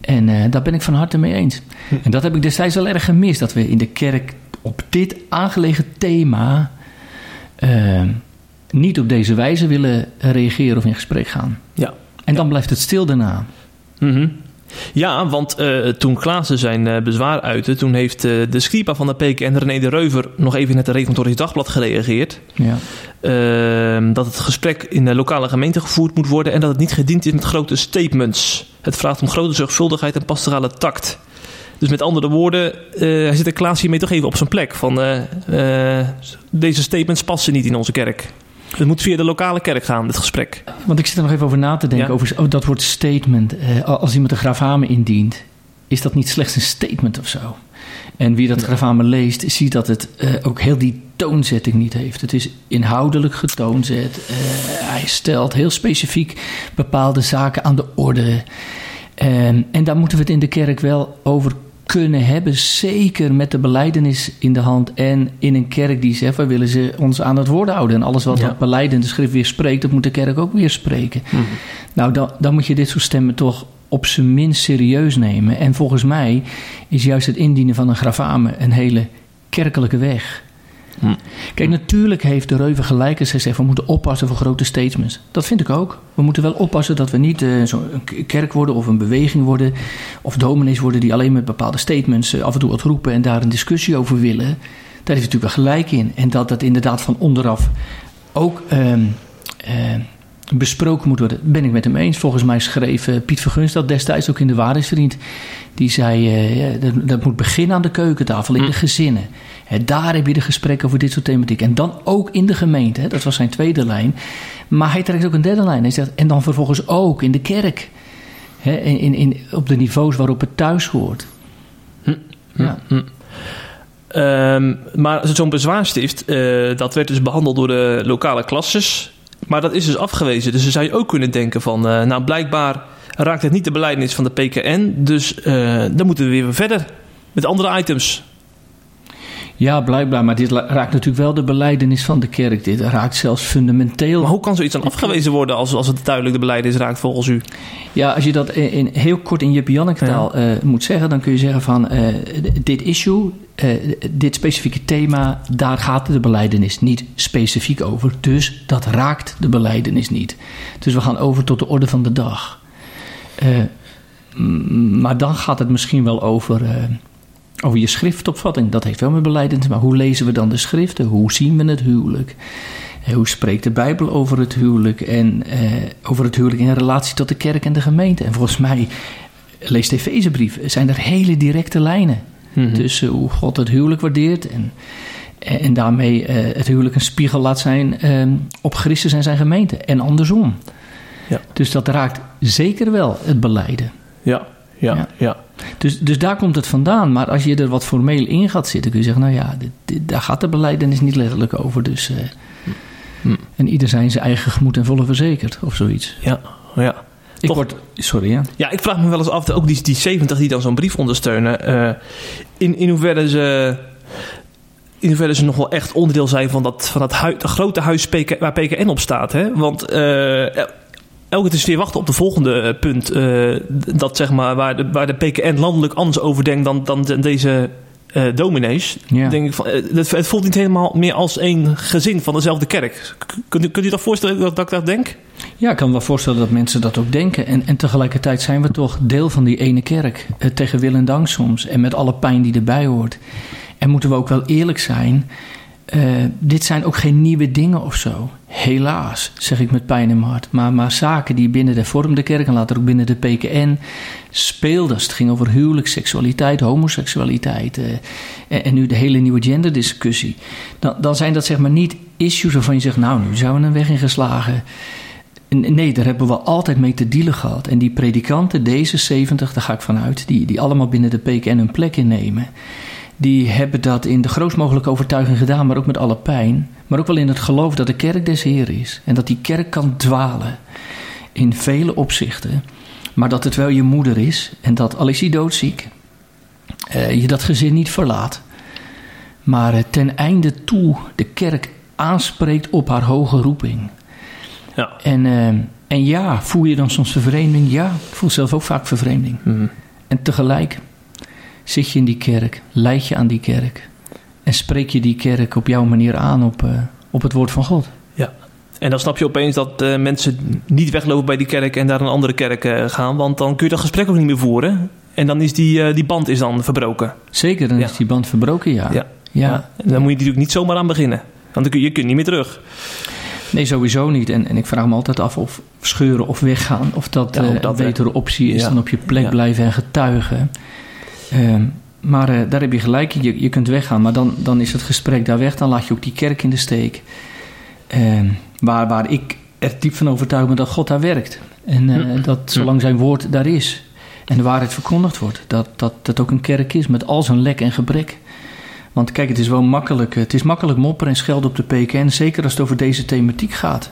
En eh, daar ben ik van harte mee eens. En dat heb ik destijds wel erg gemist. Dat we in de kerk op dit aangelegen thema eh, niet op deze wijze willen reageren of in gesprek gaan.
Ja.
En dan blijft het stil daarna.
Mhm. Ja, want eh, toen Klaassen zijn eh, bezwaar uitte, toen heeft eh, de Scripa van de PKN, René de Reuver, nog even in het Reformatorisch Dagblad gereageerd.
Ja.
Ehm, dat het gesprek in de lokale gemeente gevoerd moet worden en dat het niet gediend is met grote statements. Het vraagt om grote zorgvuldigheid en pastorale tact. Dus met andere woorden, hij zit de Klaas hiermee toch even op zijn plek. Van, deze statements passen niet in onze kerk. Het moet via de lokale kerk gaan, dit gesprek.
Want ik zit er nog even over na te denken,
Ja.
over over dat woord statement. Eh, als iemand een gravamen indient, is dat niet slechts een statement of zo? En wie dat gravamen leest, ziet dat het eh, ook heel die toonzetting niet heeft. Het is inhoudelijk getoonzet. Eh, hij stelt heel specifiek bepaalde zaken aan de orde. En, en daar moeten we het in de kerk wel over kunnen hebben. Zeker met de beleidenis in de hand. En in een kerk die zegt, we willen ze ons aan het woord houden. En alles wat
Ja.
dat beleid in de schrift weer spreekt, dat moet de kerk ook weer spreken. Nou, dan, dan moet je dit soort stemmen toch op zijn minst serieus nemen. En volgens mij is juist het indienen van een gravamen een hele kerkelijke weg. Kijk, natuurlijk heeft de Reuven gelijk als hij zegt... we moeten oppassen voor grote statements. Dat vind ik ook. We moeten wel oppassen dat we niet eh, zo'n kerk worden... of een beweging worden... of dominees worden die alleen met bepaalde statements... eh, af en toe wat roepen en daar een discussie over willen. Daar heeft natuurlijk wel gelijk in. En dat dat inderdaad van onderaf ook... ehm, ehm, besproken moet worden, ben ik met hem eens. Volgens mij schreef eh, Piet Vergunst dat destijds ook in de Waarheidsvriend. Die zei, eh, dat, dat moet beginnen aan de keukentafel, in de gezinnen. Hè, daar heb je de gesprekken over dit soort thematiek. En dan ook in de gemeente, hè, dat was zijn tweede lijn. Maar hij trekt ook een derde lijn. Hij zegt, en dan vervolgens ook in de kerk. Hè, in, in, op de niveaus waarop het thuis hoort. Ja.
Ehm, maar zo'n bezwaarstift, eh, dat werd dus behandeld door de lokale klasses. Maar dat is dus afgewezen. Dus dan zou je ook kunnen denken van... eh, nou, blijkbaar raakt het niet de beleidnis van de PKN. Dus eh, dan moeten we weer verder met andere items.
ja, blijkbaar. Maar dit raakt natuurlijk wel de beleidenis van de kerk. Dit raakt zelfs fundamenteel
Maar hoe kan zoiets dan afgewezen worden als, als het duidelijk de beleidnis raakt volgens u?
Ja, als je dat in, in heel kort in Janneke taal eh, moet zeggen, dan kun je zeggen van dit issue, eh, dit specifieke thema, daar gaat de beleidenis niet specifiek over. Dus dat raakt de beleidenis niet. Dus we gaan over tot de orde van de dag. Eh, maar dan gaat het misschien wel over, eh, over je schriftopvatting. Dat heeft wel met beleidenis, maar hoe lezen we dan de schriften? Hoe zien we het huwelijk? Hoe spreekt de Bijbel over het huwelijk en over het huwelijk in relatie tot de kerk en de gemeente? En volgens mij, lees de Efezebrief, zijn er hele directe lijnen tussen hoe God het huwelijk waardeert en, en daarmee eh, het huwelijk een spiegel laat zijn eh, op Christus en zijn gemeente en andersom.
Ja.
Dus dat raakt zeker wel het beleiden.
Ja, ja,
Ja.
ja.
Dus, dus daar komt het vandaan. Maar als je er wat formeel in gaat zitten, kun je zeggen: Nou ja, dit, dit- daar gaat de beleidenis niet letterlijk over. Dus, eh,
Hm.
En ieder zijn zijn eigen gemoed en volle verzekerd, of zoiets.
ja, ja.
Ik
Toch-
word, sorry ja.
Ja, ik vraag me wel eens af, ook die, die 70 die dan zo'n brief ondersteunen, eh, in, in hoeverre ze. In hoeverre ze nog wel echt onderdeel zijn van dat, van dat, hui- dat grote huis PK, waar PKN op staat. Hè? Want eh, el- elke keer is weer wachten op de volgende eh, punt. dat zeg maar, waar, de, waar de PKN landelijk anders over denkt dan, dan de- deze eh, dominees. Denk ik van, eh, het, het voelt niet helemaal meer als één gezin van dezelfde kerk. Kunt u, kunt u dat voorstellen dat, dat ik dat denk?
Ja, ik kan me wel voorstellen dat mensen dat ook denken. En, en tegelijkertijd zijn we toch deel van die ene kerk. Eh, tegen wil en dank soms. En met alle pijn die erbij hoort. En moeten we ook wel eerlijk zijn. dit zijn ook geen nieuwe dingen of zo. Helaas, zeg ik met pijn in mijn hart. Maar, maar zaken die binnen de vormde kerk en later ook binnen de PKN speelden. Als het ging over huwelijk, seksualiteit, homoseksualiteit. eh, en, nu de hele nieuwe genderdiscussie. Dan, dan zijn dat zeg maar niet issues waarvan je zegt... nou, nu zijn we een weg ingeslagen. N- Nee, daar hebben we altijd mee te dealen gehad. En die predikanten, deze 70, daar ga ik vanuit, die, die allemaal binnen de PKN een plek innemen. Die hebben dat in de grootst mogelijke overtuiging gedaan, maar ook met alle pijn. Maar ook wel in het geloof dat de kerk des Heer is. En dat die kerk kan dwalen in vele opzichten. Maar dat het wel je moeder is. En dat al is hij doodziek, eh, je dat gezin niet verlaat. Maar eh, ten einde toe de kerk aanspreekt op haar hoge roeping.
Ja.
En, eh, en ja, voel je dan soms vervreemding? Ja, ik voel zelf ook vaak vervreemding.
Mhm.
En tegelijk zit je in die kerk, leid je aan die kerk. En spreek je die kerk op jouw manier aan op, eh, op het woord van God.
Ja. En dan snap je opeens dat uh, mensen niet weglopen bij die kerk en naar een andere kerk uh, gaan. Want dan kun je dat gesprek ook niet meer voeren. En dan is die, die band is dan verbroken.
Zeker, dan ja. is die band verbroken, ja.
ja. ja. En dan moet je natuurlijk niet zomaar aan beginnen. Want dan kun je, je kunt niet meer terug.
Nee, sowieso niet. En, en ik vraag me altijd af of scheuren of weggaan... of dat, ja, dat een betere optie is dan op je plek blijven en getuigen. Ehm, maar uh, daar heb je gelijk in. Je, je kunt weggaan, maar dan, dan is het gesprek daar weg. Dan laat je ook die kerk in de steek. Uh, waar, waar ik er diep van overtuigd ben dat God daar werkt. En uh, dat zolang zijn woord daar is en de waarheid verkondigd wordt, dat dat, dat ook een kerk is met al zijn lek en gebrek. Want kijk, het is wel makkelijk. Het is makkelijk mopperen en schelden op de PKN, zeker als het over deze thematiek gaat.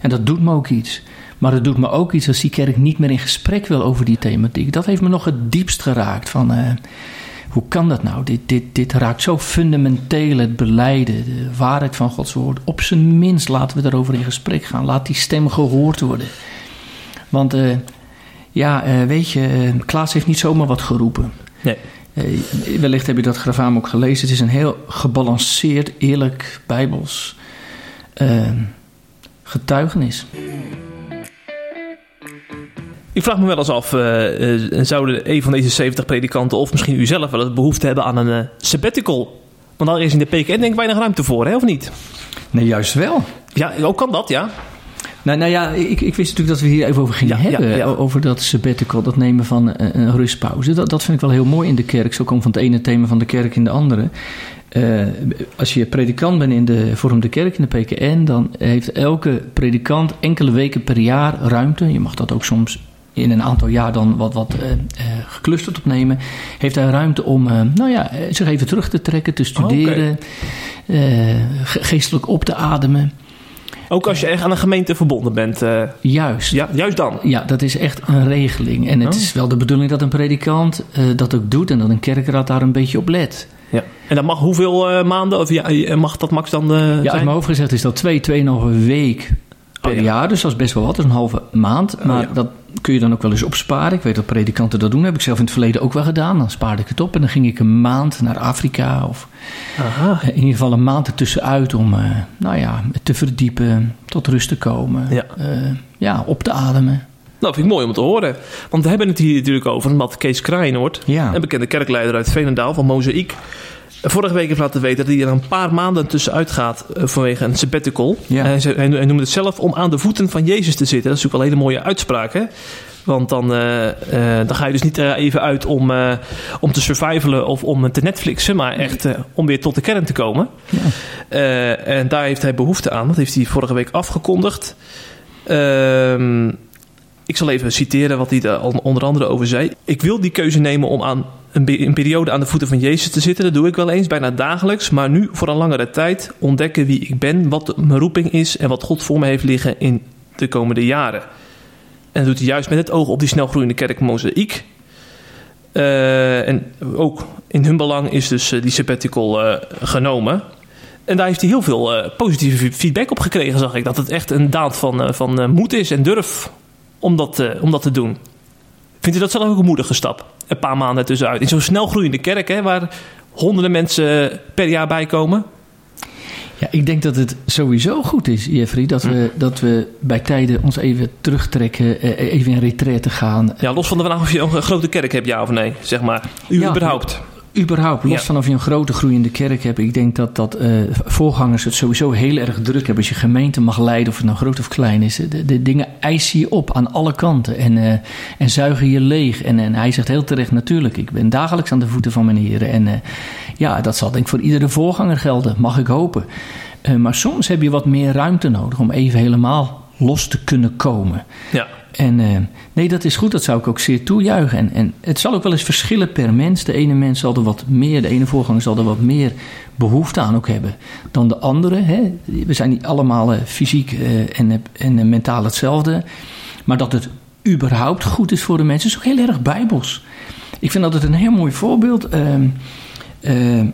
En dat doet me ook iets. Maar het doet me ook iets als die kerk niet meer in gesprek wil over die thematiek. Dat heeft me nog het diepst geraakt. Van, uh, hoe kan dat nou? Dit, dit, dit raakt zo fundamenteel het beleiden, de waarheid van Gods woord. Op zijn minst laten we erover in gesprek gaan. Laat die stem gehoord worden. Want uh, ja, uh, weet je, Klaas heeft niet zomaar wat geroepen.
Nee.
wellicht heb je dat gravaam ook gelezen. Het is een heel gebalanceerd, eerlijk, bijbels getuigenis.
Ik vraag me wel eens af, uh, uh, zouden een van deze 70 predikanten of misschien u zelf wel het behoefte hebben aan een uh, sabbatical? Want daar is in de PKN denk ik weinig ruimte voor, hè, of niet?
Nee, juist wel.
Ja, ook kan dat, ja.
Nou, nou ja, ik, ik wist natuurlijk dat we hier even over gingen ja, hebben. Ja, ja. Over dat sabbatical, dat nemen van een, een rustpauze. Dat, dat vind ik wel heel mooi in de kerk. Zo komt van het ene thema van de kerk in de andere. Uh, als je predikant bent in de Vorm de Kerk, in de PKN, dan heeft elke predikant enkele weken per jaar ruimte. Je mag dat ook soms in een aantal jaar dan wat, wat uh, uh, geclusterd opnemen. Heeft hij ruimte om nou ja, zich even terug te trekken, te studeren, okay. geestelijk op te ademen.
Ook als je echt aan een gemeente verbonden bent. Uh,
juist.
Ja, juist dan.
Ja, dat is echt een regeling. En het oh. is wel de bedoeling dat een predikant uh, dat ook doet en dat een kerkraad daar een beetje op let.
Ja. En dat mag hoeveel uh, maanden? Of ja, mag dat max dan?
Ja, uit mijn hoofd gezegd is dat twee, tweeënhalve week per oh, ja. jaar. Dus dat is best wel wat. Dat is een halve maand. Maar oh, ja. dat kun je dan ook wel eens opsparen. Ik weet dat predikanten dat doen. Dat heb ik zelf in het verleden ook wel gedaan. Dan spaarde ik het op en dan ging ik een maand naar Afrika. Of
Aha.
in ieder geval een maand ertussenuit om uh, nou ja, te verdiepen, tot rust te komen.
Ja.
Uh, ja, op te ademen.
Nou, vind ik mooi om te horen. Want we hebben het hier natuurlijk over met Kees Kraaienoord.
Ja.
Een bekende kerkleider uit Veenendaal van Mozaïek. Vorige week heeft laten weten dat hij er een paar maanden tussenuit gaat vanwege een sabbatical.
Ja.
Hij, hij, noemde het zelf om aan de voeten van Jezus te zitten. Dat is natuurlijk wel een hele mooie uitspraak. Hè? Want dan, uh, uh, dan ga je dus niet even uit om, om te survivalen of om te Netflixen, maar echt om weer tot de kern te komen.
Ja.
en daar heeft hij behoefte aan. Dat heeft hij vorige week afgekondigd. Ehm, ik zal even citeren wat hij daar onder andere over zei. Ik wil die keuze nemen om aan een, periode aan de voeten van Jezus te zitten. Dat doe ik wel eens, bijna dagelijks. Maar nu voor een langere tijd ontdekken wie ik ben, wat mijn roeping is en wat God voor me heeft liggen in de komende jaren. En dat doet hij juist met het oog op die snelgroeiende kerk Mozaïek. Uh, en ook in hun belang is dus uh, die sabbatical uh, genomen. En daar heeft hij heel veel positieve feedback op gekregen, zag ik. Dat het echt een daad van, van moed is en durf om dat, om dat te doen. Vindt u dat zelf ook een moedige stap? Een paar maanden tussenuit. In zo'n snel groeiende kerk, hè, waar honderden mensen per jaar bij komen.
Ja, ik denk dat het sowieso goed is, Jeffrey, dat we, dat we bij tijden ons even terugtrekken, even in retraite gaan.
Ja, los van de vraag of je een grote kerk hebt, ja of nee, zeg maar. U
ja,
überhaupt.
Überhaupt, los ja. van of je een grote groeiende kerk hebt. Ik denk dat, dat uh, voorgangers het sowieso heel erg druk hebben. Als je gemeente mag leiden, of het nou groot of klein is. De, de dingen eisen je op aan alle kanten en, uh, en zuigen je leeg. En, en hij zegt heel terecht natuurlijk, ik ben dagelijks aan de voeten van mijn heren. En uh, ja, dat zal denk ik voor iedere voorganger gelden, mag ik hopen. maar soms heb je wat meer ruimte nodig om even helemaal los te kunnen komen.
Ja.
En nee, dat is goed, dat zou ik ook zeer toejuichen. En, en het zal ook wel eens verschillen per mens. De ene mens zal er wat meer, de ene voorganger zal er wat meer behoefte aan ook hebben dan de andere. Hè. We zijn niet allemaal uh, fysiek uh, en, en mentaal hetzelfde. Maar dat het überhaupt goed is voor de mensen, is ook heel erg bijbels. Ik vind dat het een heel mooi voorbeeld.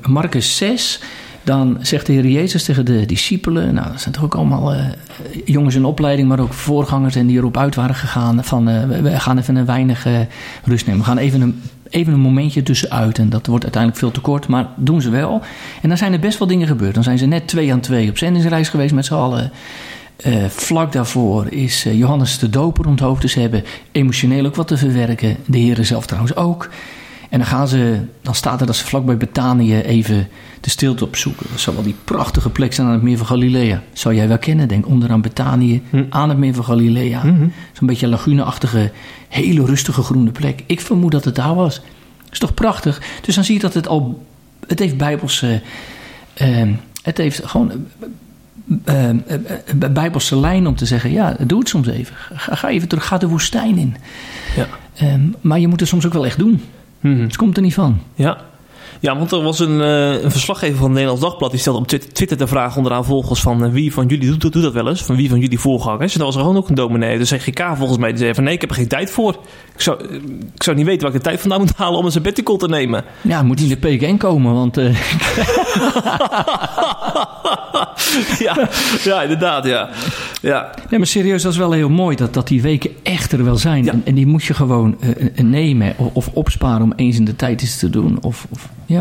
Marcus 6 dan zegt de Heer Jezus tegen de discipelen, nou dat zijn toch ook allemaal uh, jongens in opleiding, maar ook voorgangers en die erop uit waren gegaan van uh, we gaan even een weinig uh, rust nemen. We gaan even een, even een momentje tussenuit en dat wordt uiteindelijk veel te kort, maar doen ze wel. En dan zijn er best wel dingen gebeurd. Dan zijn ze net twee aan twee op zendingsreis geweest met z'n allen. Eh, vlak daarvoor is eh, Johannes de Doper onthoofd. Dus ze hebben emotioneel ook wat te verwerken. De heren zelf trouwens ook. En dan, gaan ze, dan staat er dat ze vlakbij Betanië even de stilte opzoeken. Dat zal wel die prachtige plek zijn aan het meer van Galilea. Zou jij wel kennen, denk onderaan Betanië,
Hm.
aan het meer van Galilea.
Mhm.
Zo'n beetje laguneachtige, hele rustige groene plek. Ik vermoed dat het daar was. is toch prachtig? Dus dan zie je dat het al... Het heeft bijbelse... ehm, het heeft gewoon... eh, eh, eh, eh, bijbelse lijn om te zeggen... Ja, doe het soms even. Ga, ga even terug. Ga de woestijn in.
Ja.
Ehm, maar je moet het soms ook wel echt doen.
Mhm.
Het komt er niet van.
Ja. Ja, want er was een, eh, een verslaggever van het Nederlands Dagblad... die stelde op Twitter- de vraag onderaan volgers van... eh, wie van jullie doet, doet dat wel eens? Van wie van jullie voorgangers? En dat was er gewoon ook een dominee. De CGK volgens mij die zei van... nee, ik heb er geen tijd voor. Ik zou, eh, ik zou niet weten waar ik de tijd vandaan moet halen... om een sabbatical te nemen.
Ja, moet in de PKN komen, want
ja, ja, inderdaad, ja. Ja,
Nee, maar serieus, dat is wel heel mooi dat, dat die weken echt er wel zijn.
Ja.
En, en die moet je gewoon nemen of, of opsparen om eens in de tijd iets te doen. Of, of, ja,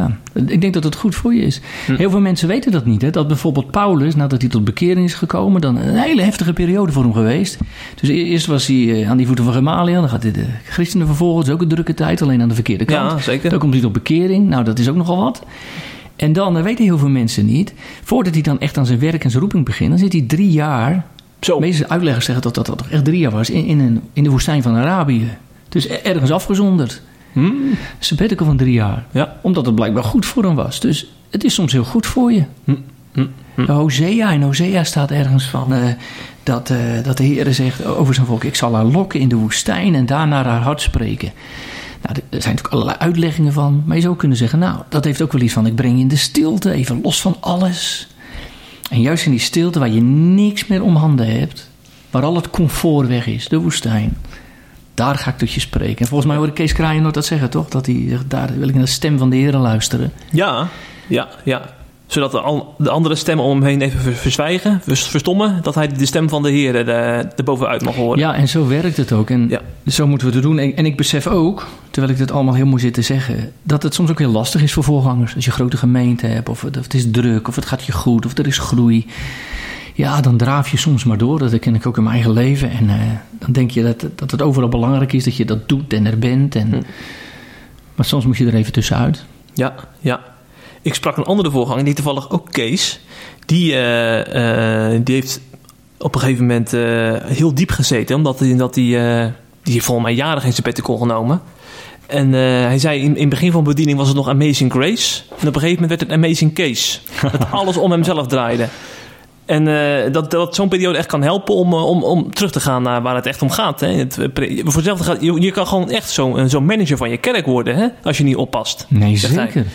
ik denk dat het goed voor je is.
Hm.
Heel veel mensen weten dat niet. Hè? Dat bijvoorbeeld Paulus, nadat hij tot bekering is gekomen, dan een hele heftige periode voor hem geweest. Dus e- eerst was hij eh, aan die voeten van Gamaliel. Dan gaat hij de christenen vervolgen. Dat is ook een drukke tijd, alleen aan de verkeerde kant.
ja zeker.
Dan komt hij tot bekering. Nou, dat is ook nogal wat. En dan, dat weten heel veel mensen niet. Voordat hij dan echt aan zijn werk en zijn roeping begint, dan zit hij drie jaar
Zo.
de meeste uitleggers zeggen dat dat, dat toch echt drie jaar was in, in, een, in de woestijn van Arabië. Dus er- ergens afgezonderd.
Hm?
Sabbatical van drie jaar.
Ja.
Omdat het blijkbaar goed voor hem was. Dus het is soms heel goed voor je.
Hm, hm, hm.
De Hosea, in Hosea staat ergens van eh, dat, eh, dat de Heer zegt over zijn volk: Ik zal haar lokken in de woestijn en daarna haar hart spreken. Nou, er zijn natuurlijk allerlei uitleggingen van. Maar je zou kunnen zeggen: Nou, dat heeft ook wel iets van: Ik breng je in de stilte, even los van alles. En juist in die stilte waar je niks meer om handen hebt, waar al het comfort weg is, de woestijn. Daar ga ik tot je spreken. En volgens mij hoorde Kees Kraaienoord dat zeggen, toch? Dat hij zegt, daar wil ik naar de stem van de Heer luisteren.
Ja, ja, ja. Zodat de, andere stemmen om hem heen even ver- verzwijgen, vers- verstommen. Dat hij de stem van de Heer er erbovenuit mag horen.
Ja, en zo werkt het ook. En
Ja.
zo moeten we het doen. En, en ik besef ook, terwijl ik dit allemaal heel mooi zit te zeggen, dat het soms ook heel lastig is voor voorgangers. Als je grote gemeente hebt, of het, of het is druk, of het gaat je goed, of er is groei. Ja, dan draaf je soms maar door. Dat ken ik ook in mijn eigen leven. En eh, dan denk je dat, dat het overal belangrijk is dat je dat doet en er bent. En,
Hm.
Maar soms moet je er even tussenuit.
Ja, ja. Ik sprak een andere voorganger, die toevallig ook Kees. Die, eh, eh, die heeft op een gegeven moment heel diep gezeten. Omdat hij, dat hij, eh, die heeft volgens mij jaren geen sabbatical genomen. En hij zei in, in het begin van bediening was het nog Amazing Grace. En op een gegeven moment werd het Amazing Case. Dat alles om hemzelf draaide. En eh, dat, dat zo'n periode echt kan helpen om, eh, om, om terug te gaan naar waar het echt om gaat. Hè. Het, eh, voor hetzelfde gaat je, je kan gewoon echt zo'n zo'n manager van je kerk worden. Hè, als je niet oppast.
Nee,
hij.
zeker.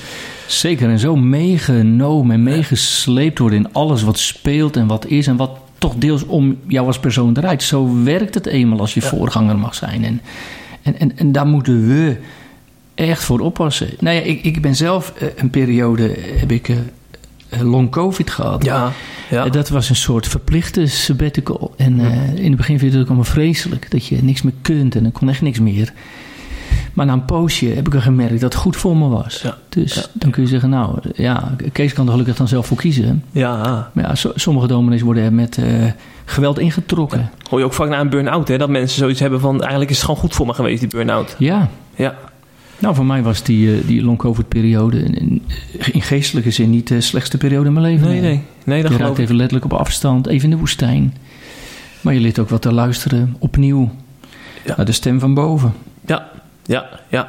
Zeker. En zo meegenomen en meegesleept worden in alles wat speelt en wat is en wat toch deels om jou als persoon draait. Zo werkt het eenmaal als je voorganger mag zijn. En, en, en, en daar moeten we echt voor oppassen. Nou ja, ik, ik ben zelf een periode, heb ik long covid gehad.
Ja, ja.
Eh, Dat was een soort verplichte sabbatical. En eh, in het begin vind je het ook allemaal vreselijk. Dat je niks meer kunt en ik kon echt niks meer. Maar na een poosje heb ik er gemerkt dat het goed voor me was.
Ja.
Dus
Ja.
dan kun je zeggen, nou ja, Kees kan er gelukkig dan zelf voor kiezen.
ja.
Maar ja, so- sommige dominees worden er met eh, geweld ingetrokken.
Hoor je ook vaak na een burn-out, hè? Dat mensen zoiets hebben van... eigenlijk is het gewoon goed voor me geweest, die burn-out.
Ja.
Ja.
Nou, voor mij was die, eh, die long-covid-periode in, in, in geestelijke zin niet de slechtste periode in mijn leven.
Nee, nee. Nee, dat
Je raakt even letterlijk op afstand, even in de woestijn. Maar je leert ook wat te luisteren, opnieuw,
Ja.
naar de stem van boven.
Ja, ja, ja.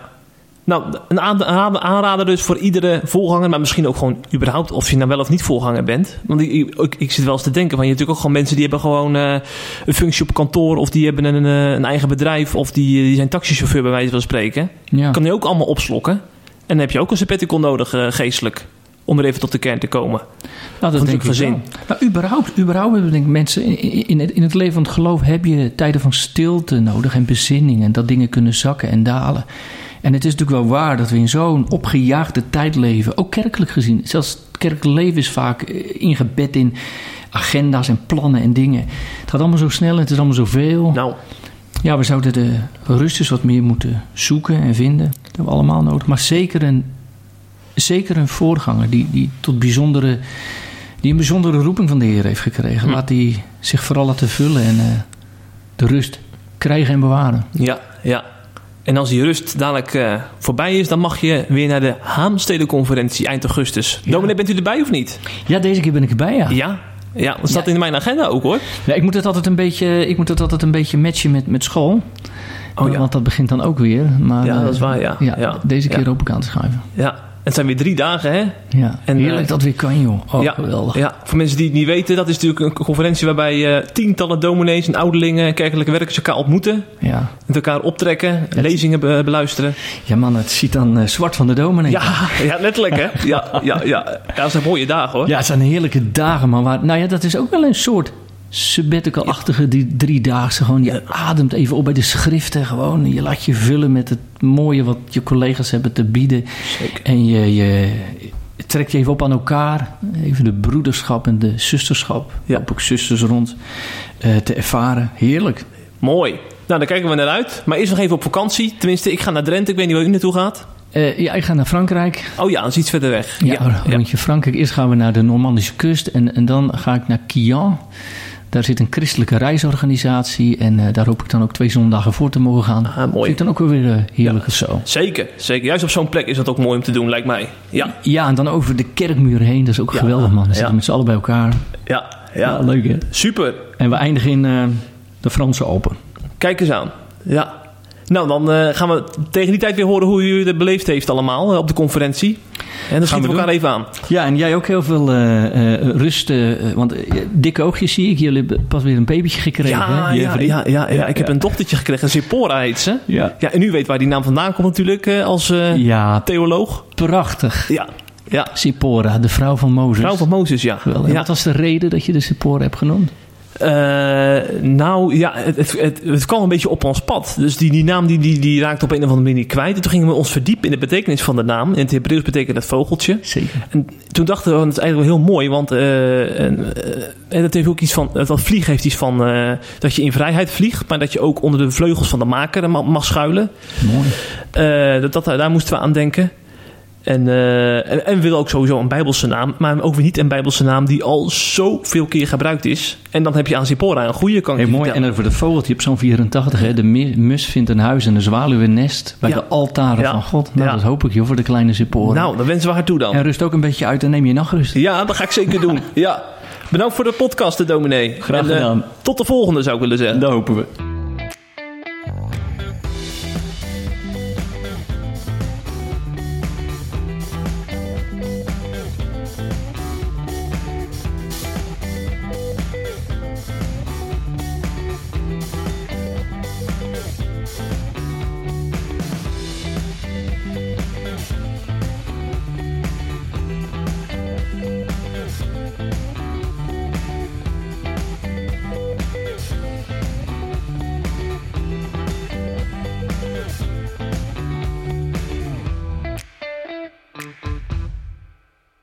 Nou, een aan- aan- aanrader dus voor iedere voorganger... maar misschien ook gewoon überhaupt of je nou wel of niet voorganger bent. Want ik, ik, ik zit wel eens te denken van... je hebt natuurlijk ook gewoon mensen die hebben gewoon eh, een functie op kantoor... of die hebben een, eh, een eigen bedrijf... of die, die zijn taxichauffeur bij wijze van spreken.
Ja.
Kan die ook allemaal opslokken. En dan heb je ook een sabbatical nodig, eh, geestelijk... om er even tot de kern te komen.
Nou, dat denk ik
gezin.
Maar überhaupt, überhaupt hebben denk ik mensen in, in, het, in het leven van het geloof heb je tijden van stilte nodig en bezinning en dat dingen kunnen zakken en dalen. En het is natuurlijk wel waar dat we in zo'n opgejaagde tijd leven, ook kerkelijk gezien. Zelfs het kerkelijk leven is vaak eh, ingebed in agenda's en plannen en dingen. Het gaat allemaal zo snel en het is allemaal zoveel.
Nou,
Ja, we zouden de rust eens wat meer moeten zoeken en vinden. Dat hebben we allemaal nodig. Maar zeker een, zeker een voorganger die, die tot bijzondere, die een bijzondere roeping van de Heer heeft gekregen.
Hm.
Laat die zich vooral laten vullen en eh, de rust krijgen en bewaren.
Ja, ja. En als die rust dadelijk eh, voorbij is, dan mag je weer naar de Haamstede-conferentie eind augustus.
Ja.
Dominee, bent u erbij of niet?
Ja, deze keer ben ik erbij, ja.
Ja. Ja, dat staat
Ja.
in mijn agenda ook hoor.
Ja, ik moet het altijd een beetje, ik moet het altijd een beetje matchen met, met school.
Oh ja.
Want dat begint dan ook weer. Maar,
Ja,
eh,
dat is waar, ja.
Ja, deze keer hoop ik aan te schuiven.
Ja. Het zijn weer drie dagen, hè?
Ja,
En,
heerlijk
eh,
dat weer kan, joh. Oh,
ja,
geweldig.
ja, voor mensen die het niet weten, dat is natuurlijk een conferentie waarbij eh, tientallen dominees en ouderlingen en kerkelijke werkers elkaar ontmoeten.
Ja.
Met elkaar optrekken, lezingen be- beluisteren.
ja, man, het ziet dan eh, zwart van de dominee.
Ja, ja, letterlijk hè. Ja, ja, ja. ja, dat zijn mooie dagen hoor.
Ja, het zijn heerlijke dagen, maar waar, nou ja, dat is ook wel een soort sabbatical-achtige die driedaagse. Gewoon, je ademt even op bij de schriften gewoon. Je laat je vullen met het mooie wat je collega's hebben te bieden.
Zeker.
En je, je trekt je even op aan elkaar. Even de broederschap en de zusterschap.
Ja.
Ja. Ook zusters rond eh, te ervaren. Heerlijk.
Mooi. Nou, daar kijken we naar uit. Maar eerst nog even op vakantie. Tenminste, ik ga naar Drenthe. Ik weet niet waar u naartoe gaat.
Eh, ja, ik ga naar Frankrijk.
Oh ja, dat is iets verder weg.
Ja, een rondje Frankrijk. Eerst gaan we naar de Normandische kust en, en dan ga ik naar Quillan. Daar zit een christelijke reisorganisatie en eh, daar hoop ik dan ook twee zondagen voor te mogen gaan.
Ah, mooi.
Vind ik dan ook weer eh, heerlijk of zo.
Zeker, zeker. Juist op zo'n plek is dat ook mooi om te doen, lijkt mij. Ja,
Ja, en dan over de kerkmuur heen. Dat is ook
Ja,
geweldig, man. Dan zitten we met z'n allen bij elkaar.
ja, ja.
Leuk, hè?
Super.
En we eindigen in eh, de Franse Alpen.
Kijk eens aan. Ja. Nou, dan gaan we tegen die tijd weer horen hoe u het beleefd heeft allemaal op de conferentie. En dan schieten we elkaar even aan.
Ja, en jij ook heel veel eh, eh, rust. eh, want dikke oogjes zie ik. Jullie hebben pas weer een babytje gekregen,
Ja,
hè? je
ja, ja, ja, ja. Ik heb een dochtertje gekregen. Zippora heet ze.
Ja.
Ja, en u weet waar die naam vandaan komt natuurlijk eh, als eh,
Ja,
theoloog.
prachtig.
Ja, ja.
Sipora, de vrouw van Mozes.
Vrouw van Mozes, ja. Ja.
Wat was de reden dat je de Sipora hebt genoemd?
Eh, nou ja, het, het, het, het kwam een beetje op ons pad. Dus die, die naam die, die, die raakte op een of andere manier kwijt. En toen gingen we ons verdiepen in de betekenis van de naam. In het Hebreeuws betekent dat vogeltje.
Zeker.
En toen dachten we, dat is eigenlijk wel heel mooi, want eh, en, eh, en dat heeft ook iets van, dat vliegen heeft iets van dat je in vrijheid vliegt, maar dat je ook onder de vleugels van de maker ma- mag schuilen.
Mooi.
Dat, dat, daar moesten we aan denken. En, eh, en, willen ook sowieso een Bijbelse naam, maar ook weer niet een Bijbelse naam die al zoveel keer gebruikt is. En dan heb je aan Zippora een goede, kan ik
Hey,
je
mooi. En over de vogeltje op zo'n 84, hè? de mus vindt een huis en de zwaluw een nest bij
Ja.
de altaren
Ja.
van God. Nou,
Ja.
dat hoop ik joh, voor de kleine Zippora.
Nou, dan wensen we haar toe dan.
En rust ook een beetje uit en neem je nachtrust.
Ja, dat ga ik zeker doen. Ja. Bedankt voor de podcast, de dominee.
Graag
En, eh,
gedaan.
tot de volgende, zou ik willen zeggen.
Dat hopen we.